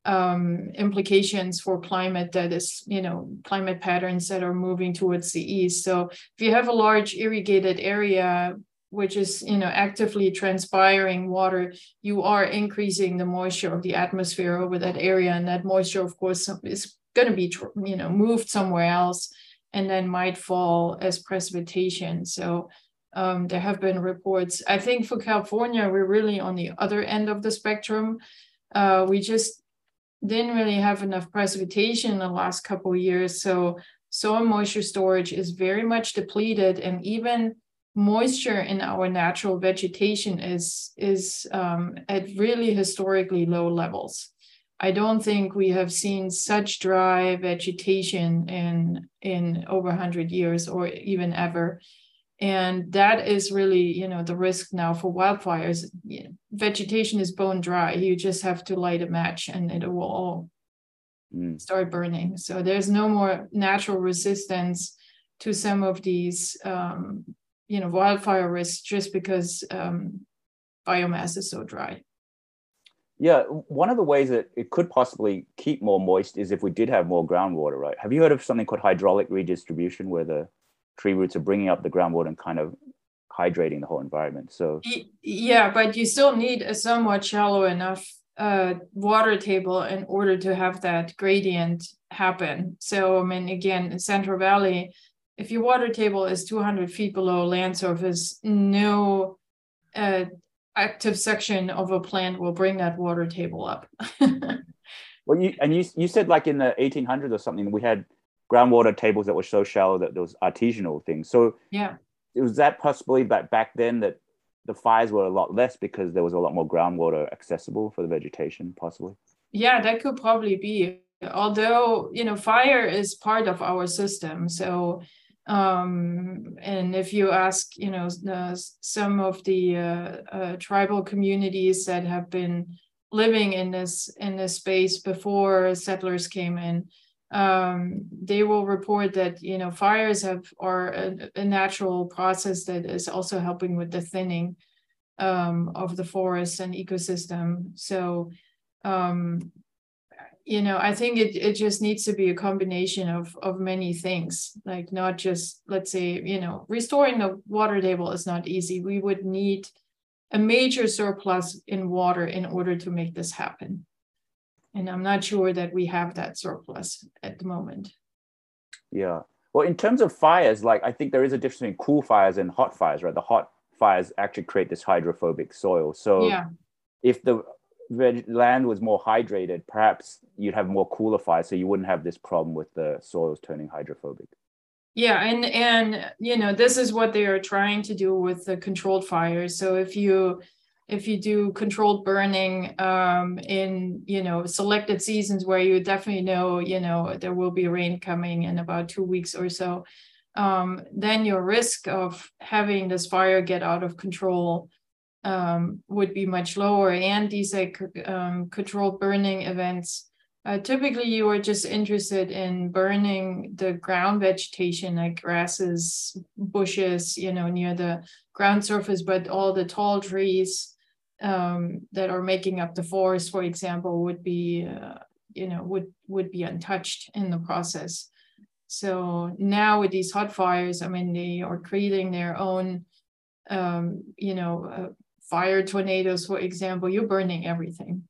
um, implications for climate that is, you know, climate patterns that are moving towards the east. So if you have a large irrigated area, which is, you know, actively transpiring water, you are increasing the moisture of the atmosphere over that area. And that moisture, of course, is going to be, you know, moved somewhere else and then might fall as precipitation. So um, there have been reports. I think for California, we're really on the other end of the spectrum. Uh, we just didn't really have enough precipitation in the last couple years. So soil moisture storage is very much depleted and even moisture in our natural vegetation is, is um, at really historically low levels. I don't think we have seen such dry vegetation in, in over 100 years or even ever and that is really you know the risk now for wildfires. You know, vegetation is bone dry. You just have to light a match and it will all mm. start burning. So there's no more natural resistance to some of these um, you know wildfire risks just because um, biomass is so dry. Yeah one of the ways that it could possibly keep more moist is if we did have more groundwater right? Have you heard of something called hydraulic redistribution where the tree roots are bringing up the groundwater and kind of hydrating the whole environment. So yeah, but you still need a somewhat shallow enough uh, water table in order to have that gradient happen. So I mean, again, in Central Valley, if your water table is 200 feet below land surface, no uh, active section of a plant will bring that water table up. (laughs) well, you and you you said like in the 1800s or something, we had groundwater tables that were so shallow that there was artisanal things. So yeah, it was that possibly back back then that the fires were a lot less because there was a lot more groundwater accessible for the vegetation, possibly. Yeah, that could probably be. Although you know, fire is part of our system, so um, and if you ask, you know, uh, some of the uh, uh, tribal communities that have been living in this in this space before settlers came in, um, they will report that you know fires have are a, a, natural process that is also helping with the thinning um, of the forest and ecosystem. So um, you know I think it it just needs to be a combination of of many things, like not just let's say you know restoring the water table is not easy. We would need a major surplus in water in order to make this happen. And I'm not sure that we have that surplus at the moment. Yeah. Well, in terms of fires, like I think there is a difference between cool fires and hot fires, right? The hot fires actually create this hydrophobic soil. So yeah. if the land was more hydrated, perhaps you'd have more cooler fires, so you wouldn't have this problem with the soils turning hydrophobic. Yeah, and and you know this is what they are trying to do with the controlled fires. So if you if you do controlled burning um, in you know selected seasons where you definitely know you know there will be rain coming in about two weeks or so um, then your risk of having this fire get out of control um, would be much lower. And these like um, controlled burning events uh, typically you are just interested in burning the ground vegetation like grasses bushes you know near the ground surface but all the tall trees um, that are making up the forest, for example, would be, uh, you know, would would be untouched in the process. So now with these hot fires, I mean, they are creating their own, um, you know, uh, fire tornadoes, for example. You're burning everything.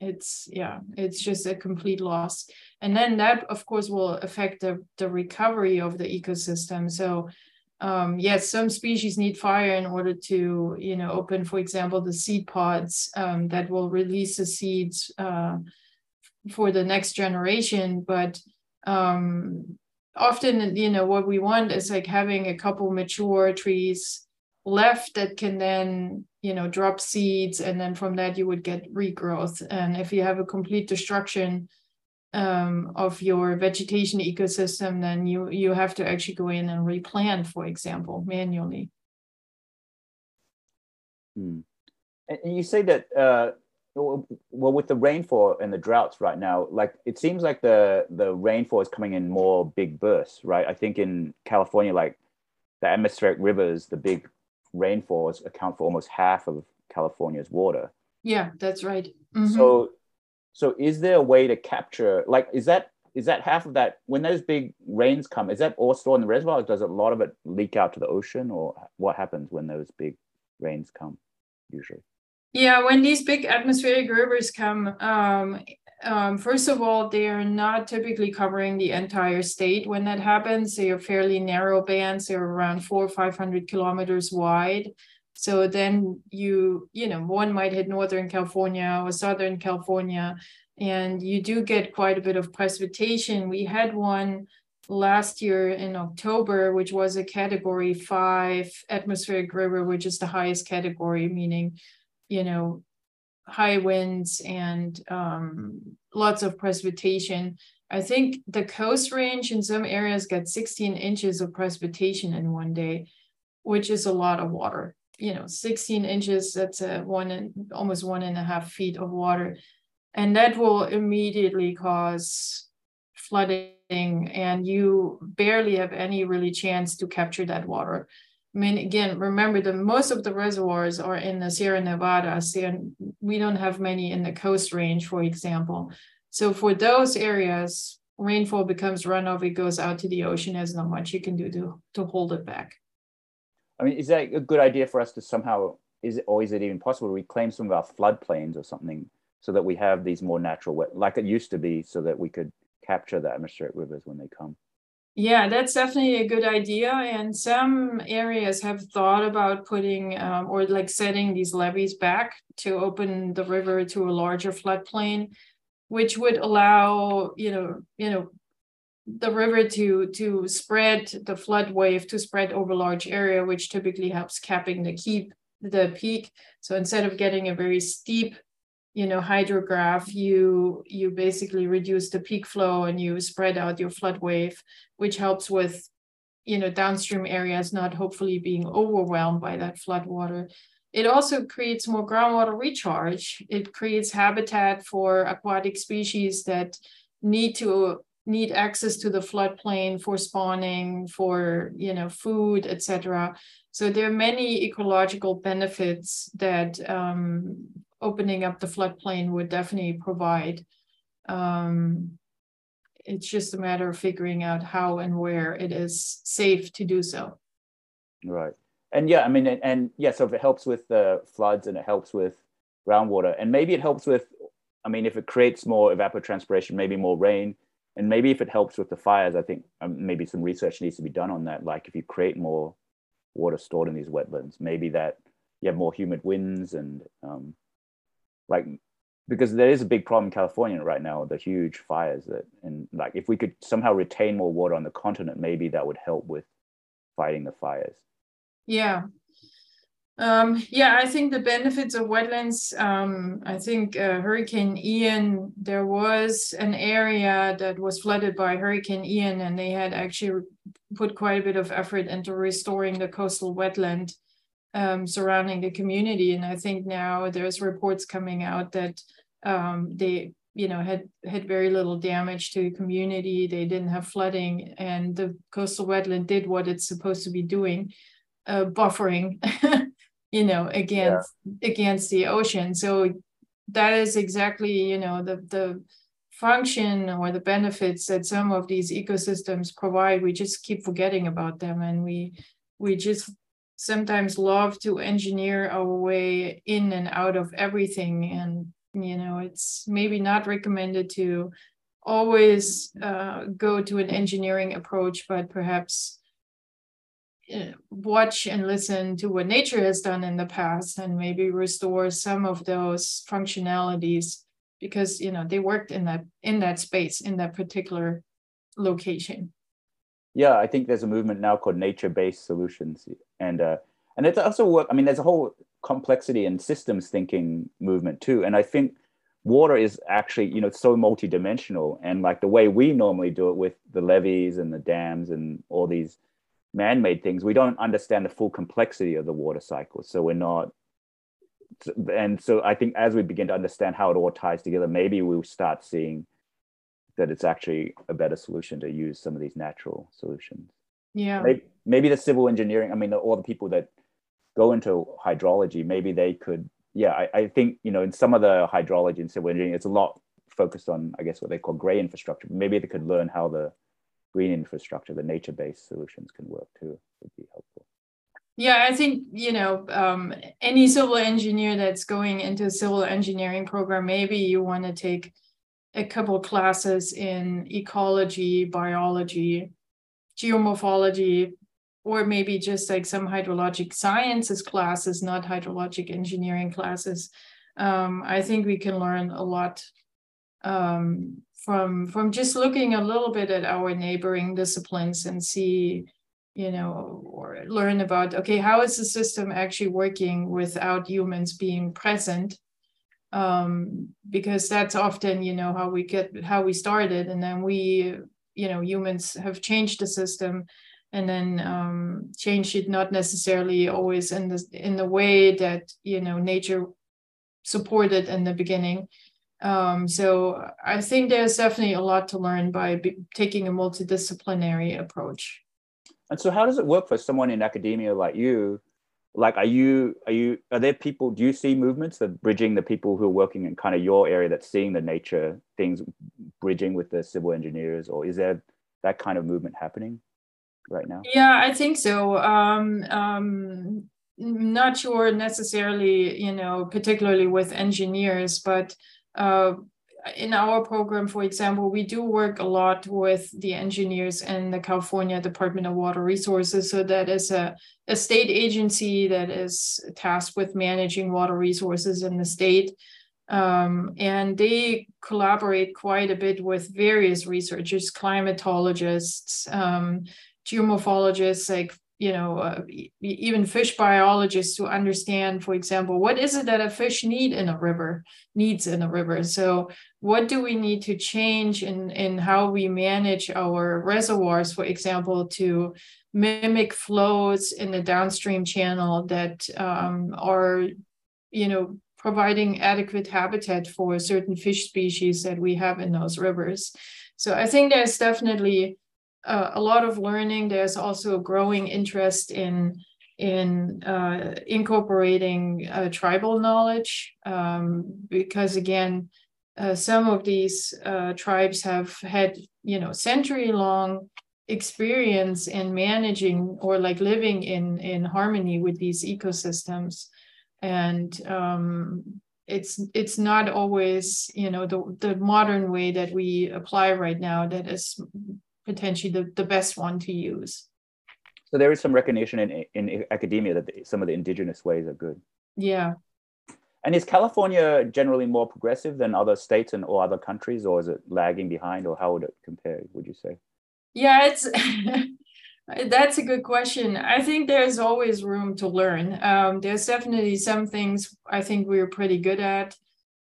It's yeah, it's just a complete loss, and then that, of course, will affect the the recovery of the ecosystem. So um, yes, some species need fire in order to, you know, open, for example, the seed pods um, that will release the seeds uh, for the next generation. But um, often, you know, what we want is like having a couple mature trees left that can then, you know, drop seeds, and then from that you would get regrowth. And if you have a complete destruction, um, of your vegetation ecosystem, then you you have to actually go in and replant, for example, manually. Hmm. And you say that uh, well, with the rainfall and the droughts right now, like it seems like the the rainfall is coming in more big bursts, right? I think in California, like the atmospheric rivers, the big rainfalls account for almost half of California's water. Yeah, that's right. Mm-hmm. So, so is there a way to capture? Like, is that is that half of that when those big rains come? Is that all stored in the reservoir? does a lot of it leak out to the ocean, or what happens when those big rains come? Usually. Yeah, when these big atmospheric rivers come, um, um, first of all, they are not typically covering the entire state. When that happens, they are fairly narrow bands. They're around four or 500 kilometers wide. So then you, you know, one might hit Northern California or Southern California, and you do get quite a bit of precipitation. We had one last year in October, which was a category five atmospheric river, which is the highest category, meaning, you know, high winds and um, lots of precipitation. I think the coast range in some areas got 16 inches of precipitation in one day, which is a lot of water. You know, 16 inches, that's a one and almost one and a half feet of water. And that will immediately cause flooding, and you barely have any really chance to capture that water. I mean, again, remember that most of the reservoirs are in the Sierra Nevada. So we don't have many in the coast range, for example. So for those areas, rainfall becomes runoff, it goes out to the ocean. There's not much you can do to, to hold it back. I mean, is that a good idea for us to somehow, is it, or is it even possible to reclaim some of our floodplains or something so that we have these more natural, wet like it used to be, so that we could capture the atmospheric rivers when they come? Yeah, that's definitely a good idea. And some areas have thought about putting um, or like setting these levees back to open the river to a larger floodplain, which would allow, you know, you know, the river to to spread the flood wave to spread over large area, which typically helps capping the keep the peak. So instead of getting a very steep you know hydrograph you you basically reduce the peak flow and you spread out your flood wave which helps with you know downstream areas not hopefully being overwhelmed by that flood water it also creates more groundwater recharge it creates habitat for aquatic species that need to need access to the floodplain for spawning for you know food etc so there are many ecological benefits that um, opening up the floodplain would definitely provide. Um, it's just a matter of figuring out how and where it is safe to do so. Right. And yeah, I mean, and, and yeah, so if it helps with the floods and it helps with groundwater, and maybe it helps with, I mean, if it creates more evapotranspiration, maybe more rain, and maybe if it helps with the fires, I think um, maybe some research needs to be done on that. Like if you create more water stored in these wetlands, maybe that you have more humid winds and um, like because there is a big problem in California right now, the huge fires that, and like if we could somehow retain more water on the continent, maybe that would help with fighting the fires. Yeah. Um, yeah, I think the benefits of wetlands, um, I think uh, Hurricane Ian, there was an area that was flooded by Hurricane Ian, and they had actually put quite a bit of effort into restoring the coastal wetland um, surrounding the community. And I think now there's reports coming out that um, they, you know, had had very little damage to the community. They didn't have flooding, and the coastal wetland did what it's supposed to be doing, uh, buffering, (laughs) you know, against yeah. against the ocean. So that is exactly, you know, the the function or the benefits that some of these ecosystems provide. We just keep forgetting about them, and we we just sometimes love to engineer our way in and out of everything and you know it's maybe not recommended to always uh, go to an engineering approach but perhaps watch and listen to what nature has done in the past and maybe restore some of those functionalities because you know they worked in that in that space in that particular location yeah, I think there's a movement now called nature-based solutions, and uh, and it's also work. I mean, there's a whole complexity and systems thinking movement too, and I think water is actually you know so multidimensional, and like the way we normally do it with the levees and the dams and all these man-made things, we don't understand the full complexity of the water cycle, so we're not. And so I think as we begin to understand how it all ties together, maybe we'll start seeing that it's actually a better solution to use some of these natural solutions. Yeah. Maybe, maybe the civil engineering, I mean, all the people that go into hydrology, maybe they could. Yeah, I, I think you know in some of the hydrology and civil engineering, it's a lot focused on I guess what they call gray infrastructure. Maybe they could learn how the green infrastructure, the nature-based solutions can work too. Would be helpful. Yeah, I think you know um, any civil engineer that's going into a civil engineering program, maybe you want to take a couple classes in ecology, biology, geomorphology, or maybe just like some hydrologic sciences classes, not hydrologic engineering classes. Um, I think we can learn a lot um, from from just looking a little bit at our neighboring disciplines and see, you know, or learn about okay, how is the system actually working without humans being present? Um, because that's often, you know, how we get how we started, and then we, you know, humans have changed the system and then um, change it not necessarily always in the in the way that you know nature supported in the beginning. Um, so I think there's definitely a lot to learn by b- taking a multidisciplinary approach. And so, how does it work for someone in academia like you? Like, are you are you are there people? Do you see movements that bridging the people who are working in kind of your area that's seeing the nature things bridging with the civil engineers, or is there that kind of movement happening? right now? Yeah, I think so. Um, um, not sure necessarily, you know, particularly with engineers, but uh, in our program, for example, we do work a lot with the engineers in the California Department of Water Resources. So that is a, a state agency that is tasked with managing water resources in the state. Um, and they collaborate quite a bit with various researchers, climatologists, um, geomorphologists, like you know, uh, even fish biologists to understand, for example, what is it that a fish need in a river needs in a river. So, what do we need to change in in how we manage our reservoirs, for example, to mimic flows in the downstream channel that um, are, you know, providing adequate habitat for certain fish species that we have in those rivers. So I think there's definitely uh, a lot of learning. There's also a growing interest in in uh, incorporating uh, tribal knowledge um, because again, uh, some of these uh, tribes have had you know century long experience in managing or like living in in harmony with these ecosystems and um, it's it's not always you know the the modern way that we apply right now that is potentially the, the best one to use. So there is some recognition in, in academia that some of the indigenous ways are good. Yeah. And is California generally more progressive than other states and or other countries, or is it lagging behind, or how would it compare? Would you say? Yeah, it's (laughs) that's a good question. I think there's always room to learn. Um, there's definitely some things I think we're pretty good at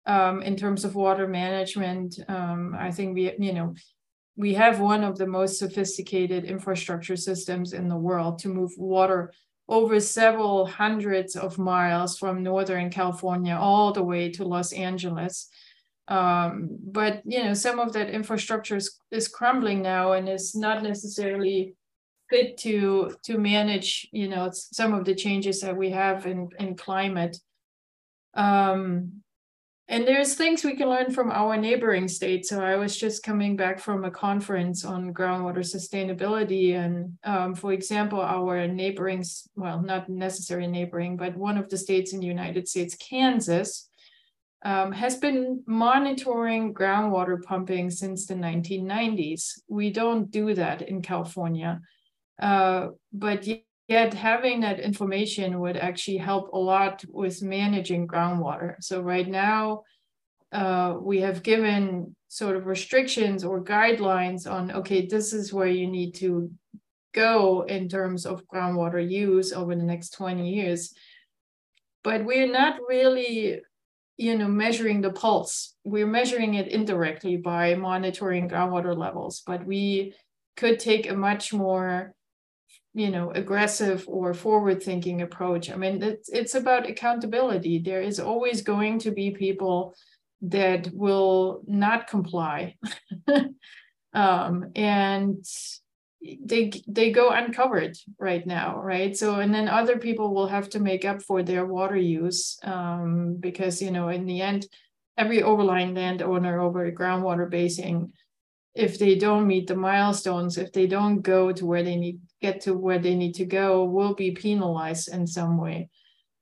um, in terms of water management. Um, I think we, you know, we have one of the most sophisticated infrastructure systems in the world to move water over several hundreds of miles from Northern California all the way to Los Angeles. Um, but you know, some of that infrastructure is, is crumbling now and is not necessarily fit to to manage, you know, some of the changes that we have in, in climate. Um, and there's things we can learn from our neighboring states. So I was just coming back from a conference on groundwater sustainability. And um, for example, our neighboring, well, not necessarily neighboring, but one of the states in the United States, Kansas, um, has been monitoring groundwater pumping since the 1990s. We don't do that in California. Uh, but yet having that information would actually help a lot with managing groundwater. So right now, uh, we have given sort of restrictions or guidelines on, okay, this is where you need to go in terms of groundwater use over the next 20 years. But we're not really, you know, measuring the pulse. We're measuring it indirectly by monitoring groundwater levels, but we could take a much more you know aggressive or forward thinking approach. I mean it's, it's about accountability. There is always going to be people that will not comply. (laughs) Um, and they they go uncovered right now right? So and then other people will have to make up for their water use um, because you know in the end every overlying landowner over a groundwater basin if they don't meet the milestones if they don't go to where they need get to where they need to go will be penalized in some way.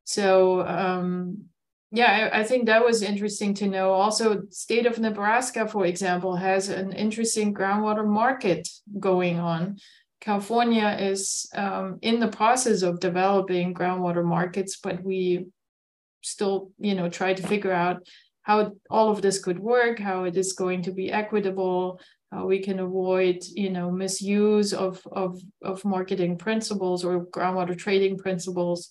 So um, yeah I, I, think that was interesting to know. Also state of nebraska for example has an interesting groundwater market going on. California is um, in the process of developing groundwater markets but we still you know try to figure out how all of this could work how it is going to be equitable how we can avoid you know misuse of of, of marketing principles or groundwater trading principles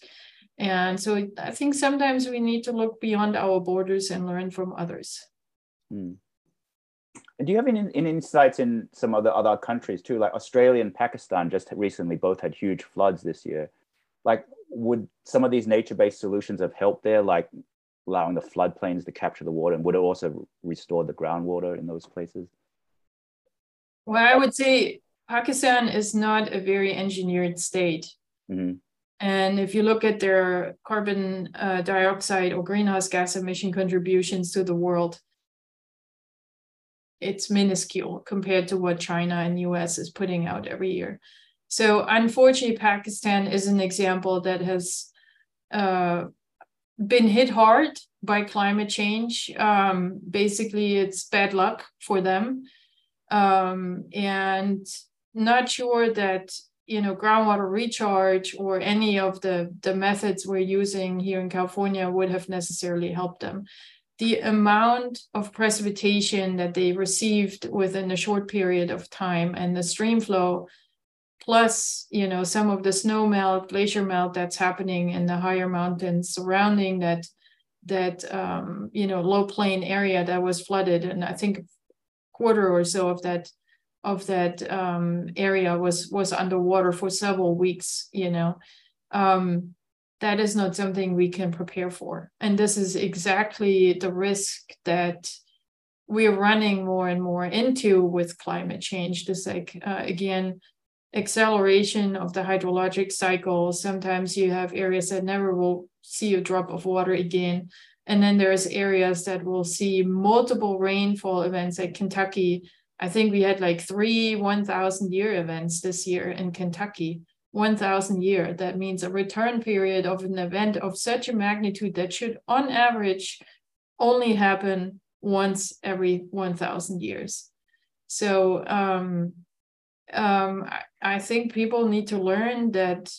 and so I think sometimes we need to look beyond our borders and learn from others. Mm. And do you have any, any, insights in some other other countries too? Like Australia and Pakistan just recently both had huge floods this year. Like, would some of these nature-based solutions have helped there, like allowing the floodplains to capture the water, and would it also restore the groundwater in those places? Well, I would say Pakistan is not a very engineered state. Mm-hmm. And if you look at their carbon uh, dioxide or greenhouse gas emission contributions to the world, it's minuscule compared to what China and US is putting out every year. So unfortunately, Pakistan is an example that has uh, been hit hard by climate change. Um, basically, it's bad luck for them. Um, and not sure that you know groundwater recharge or any of the the methods we're using here in California would have necessarily helped them. The amount of precipitation that they received within a short period of time and the stream flow plus you know some of the snow melt glacier melt that's happening in the higher mountains surrounding that that um, you know low plain area that was flooded and i think quarter or so of that of that um, area was was underwater for several weeks you know? Um, that is not something we can prepare for. And this is exactly the risk that we're running more and more into with climate change. This like uh, again acceleration of the hydrologic cycle. Sometimes you have areas that never will see a drop of water again and then there's areas that will see multiple rainfall events like kentucky I think we had like three 1,000 year events this year in Kentucky. 1,000 year. That means a return period of an event of such a magnitude that should, on average, only happen once every 1,000 years. So um, um, I, I think people need to learn that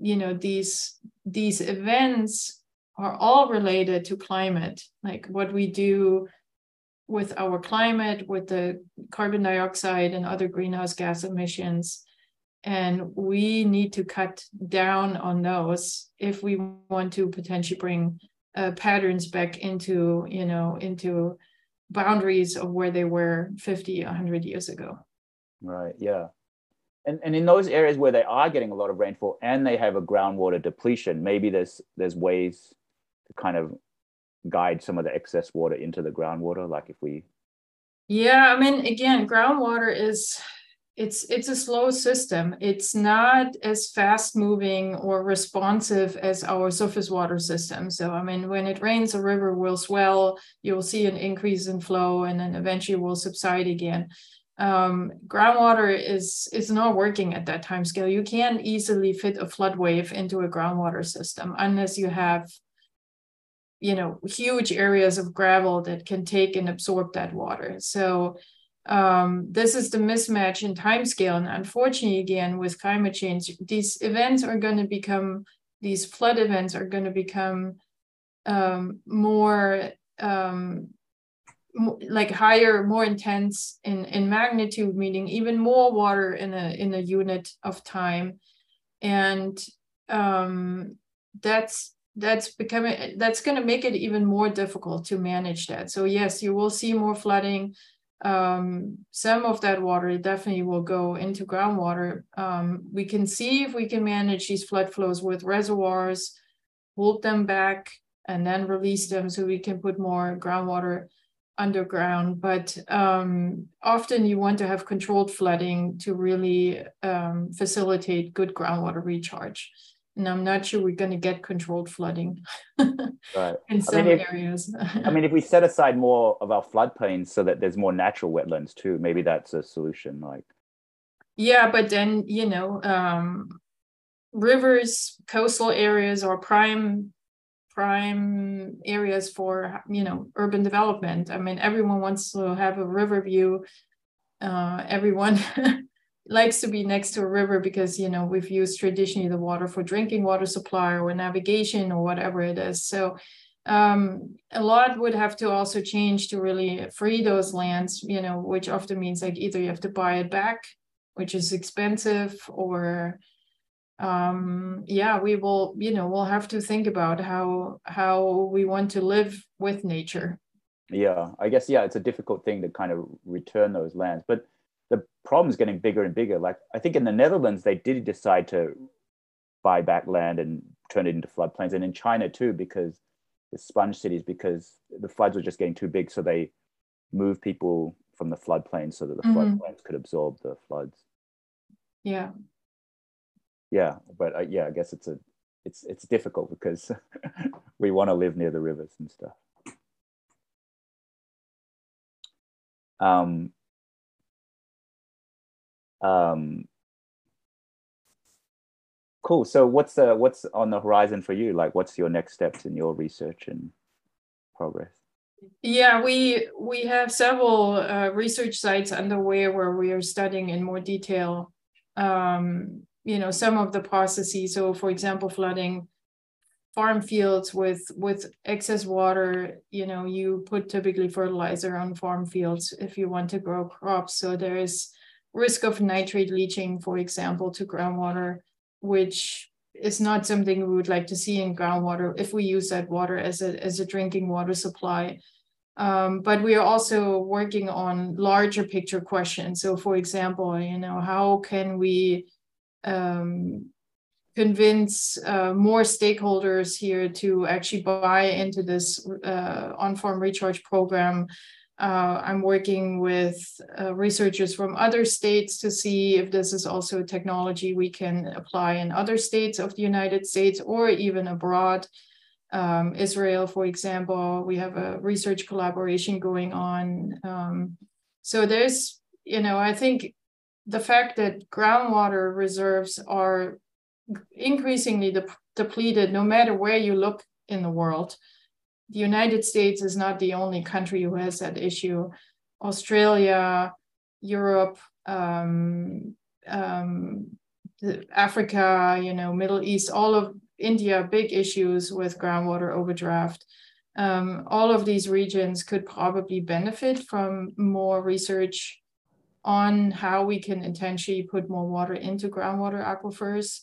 you know these these events are all related to climate, like what we do with our climate, with the carbon dioxide and other greenhouse gas emissions. And we need to cut down on those if we want to potentially bring uh, patterns back into, you know, into boundaries of where they were 50, 100 years ago. Right. Yeah. And, and in those areas where they are getting a lot of rainfall and they have a groundwater depletion, maybe there's there's ways kind of guide some of the excess water into the groundwater like if we yeah i mean again groundwater is it's it's a slow system. It's not as fast moving or responsive as our surface water system. So i mean when it rains a river will swell. You'll see an increase in flow and then eventually will subside again. Um, groundwater is is not working at that time scale. You can't easily fit a flood wave into a groundwater system unless you have you know huge areas of gravel that can take and absorb that water. So um, this is the mismatch in time scale and unfortunately again with climate change these events are going to become these flood events are going to become um, more um, like higher more intense in in magnitude meaning even more water in a in a unit of time. And um, that's that's becoming that's going to make it even more difficult to manage that. So yes you will see more flooding. Um, some of that water definitely will go into groundwater. Um, we can see if we can manage these flood flows with reservoirs hold them back and then release them so we can put more groundwater underground, but um, often you want to have controlled flooding to really um, facilitate good groundwater recharge. And I'm not sure we're going to get controlled flooding right. (laughs) in some I mean, if, areas. (laughs) I mean, if we set aside more of our floodplains so that there's more natural wetlands too, maybe that's a solution. Like, yeah, but then you know, um, rivers, coastal areas are prime prime areas for you know urban development. I mean, everyone wants to have a river view. Uh, everyone (laughs) likes to be next to a river because you know we've used traditionally the water for drinking water supply or navigation or whatever it is. So um, a lot would have to also change to really free those lands. You know, which often means like either you have to buy it back, which is expensive, or um yeah we will you know we'll have to think about how how we want to live with nature yeah i guess yeah it's a difficult thing to kind of return those lands but the problem is getting bigger and bigger. Like i think in the netherlands they did decide to buy back land and turn it into floodplains and in china too because the sponge cities because the floods were just getting too big so they moved people from the floodplains so that the mm-hmm. floodplains could absorb the floods. Yeah. Yeah but uh, yeah i guess it's a it's it's difficult because (laughs) we want to live near the rivers and stuff. Um um cool. So what's the what's on the horizon for you? Like what's your next steps in your research and progress? Yeah we we have several uh, research sites underway where we are studying in more detail um, you know some of the processes. So for example flooding farm fields with with excess water you know you put typically fertilizer on farm fields if you want to grow crops. So there is risk of nitrate leaching for example to groundwater which is not something we would like to see in groundwater if we use that water as a as a drinking water supply um, but we are also working on larger picture questions so for example you know how can we um, convince uh, more stakeholders here to actually buy into this uh, on-farm recharge program. Uh, I'm working with uh, researchers from other states to see if this is also a technology we can apply in other states of the United States or even abroad. Um, Israel, for example, we have a research collaboration going on. Um, so there's, you know, I think the fact that groundwater reserves are increasingly de- depleted no matter where you look in the world. The United States is not the only country who has that issue. Australia, Europe, um, um, Africa, you know, Middle East, all of India, big issues with groundwater overdraft. Um, all of these regions could probably benefit from more research on how we can intentionally put more water into groundwater aquifers.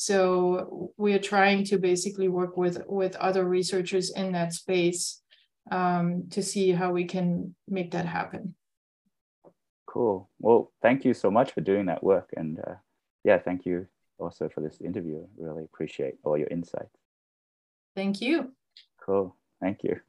So we are trying to basically work with, with other researchers in that space um, to see how we can make that happen. Cool. Well, thank you so much for doing that work. And uh, yeah, thank you also for this interview. Really appreciate all your insights. Thank you. Cool. Thank you.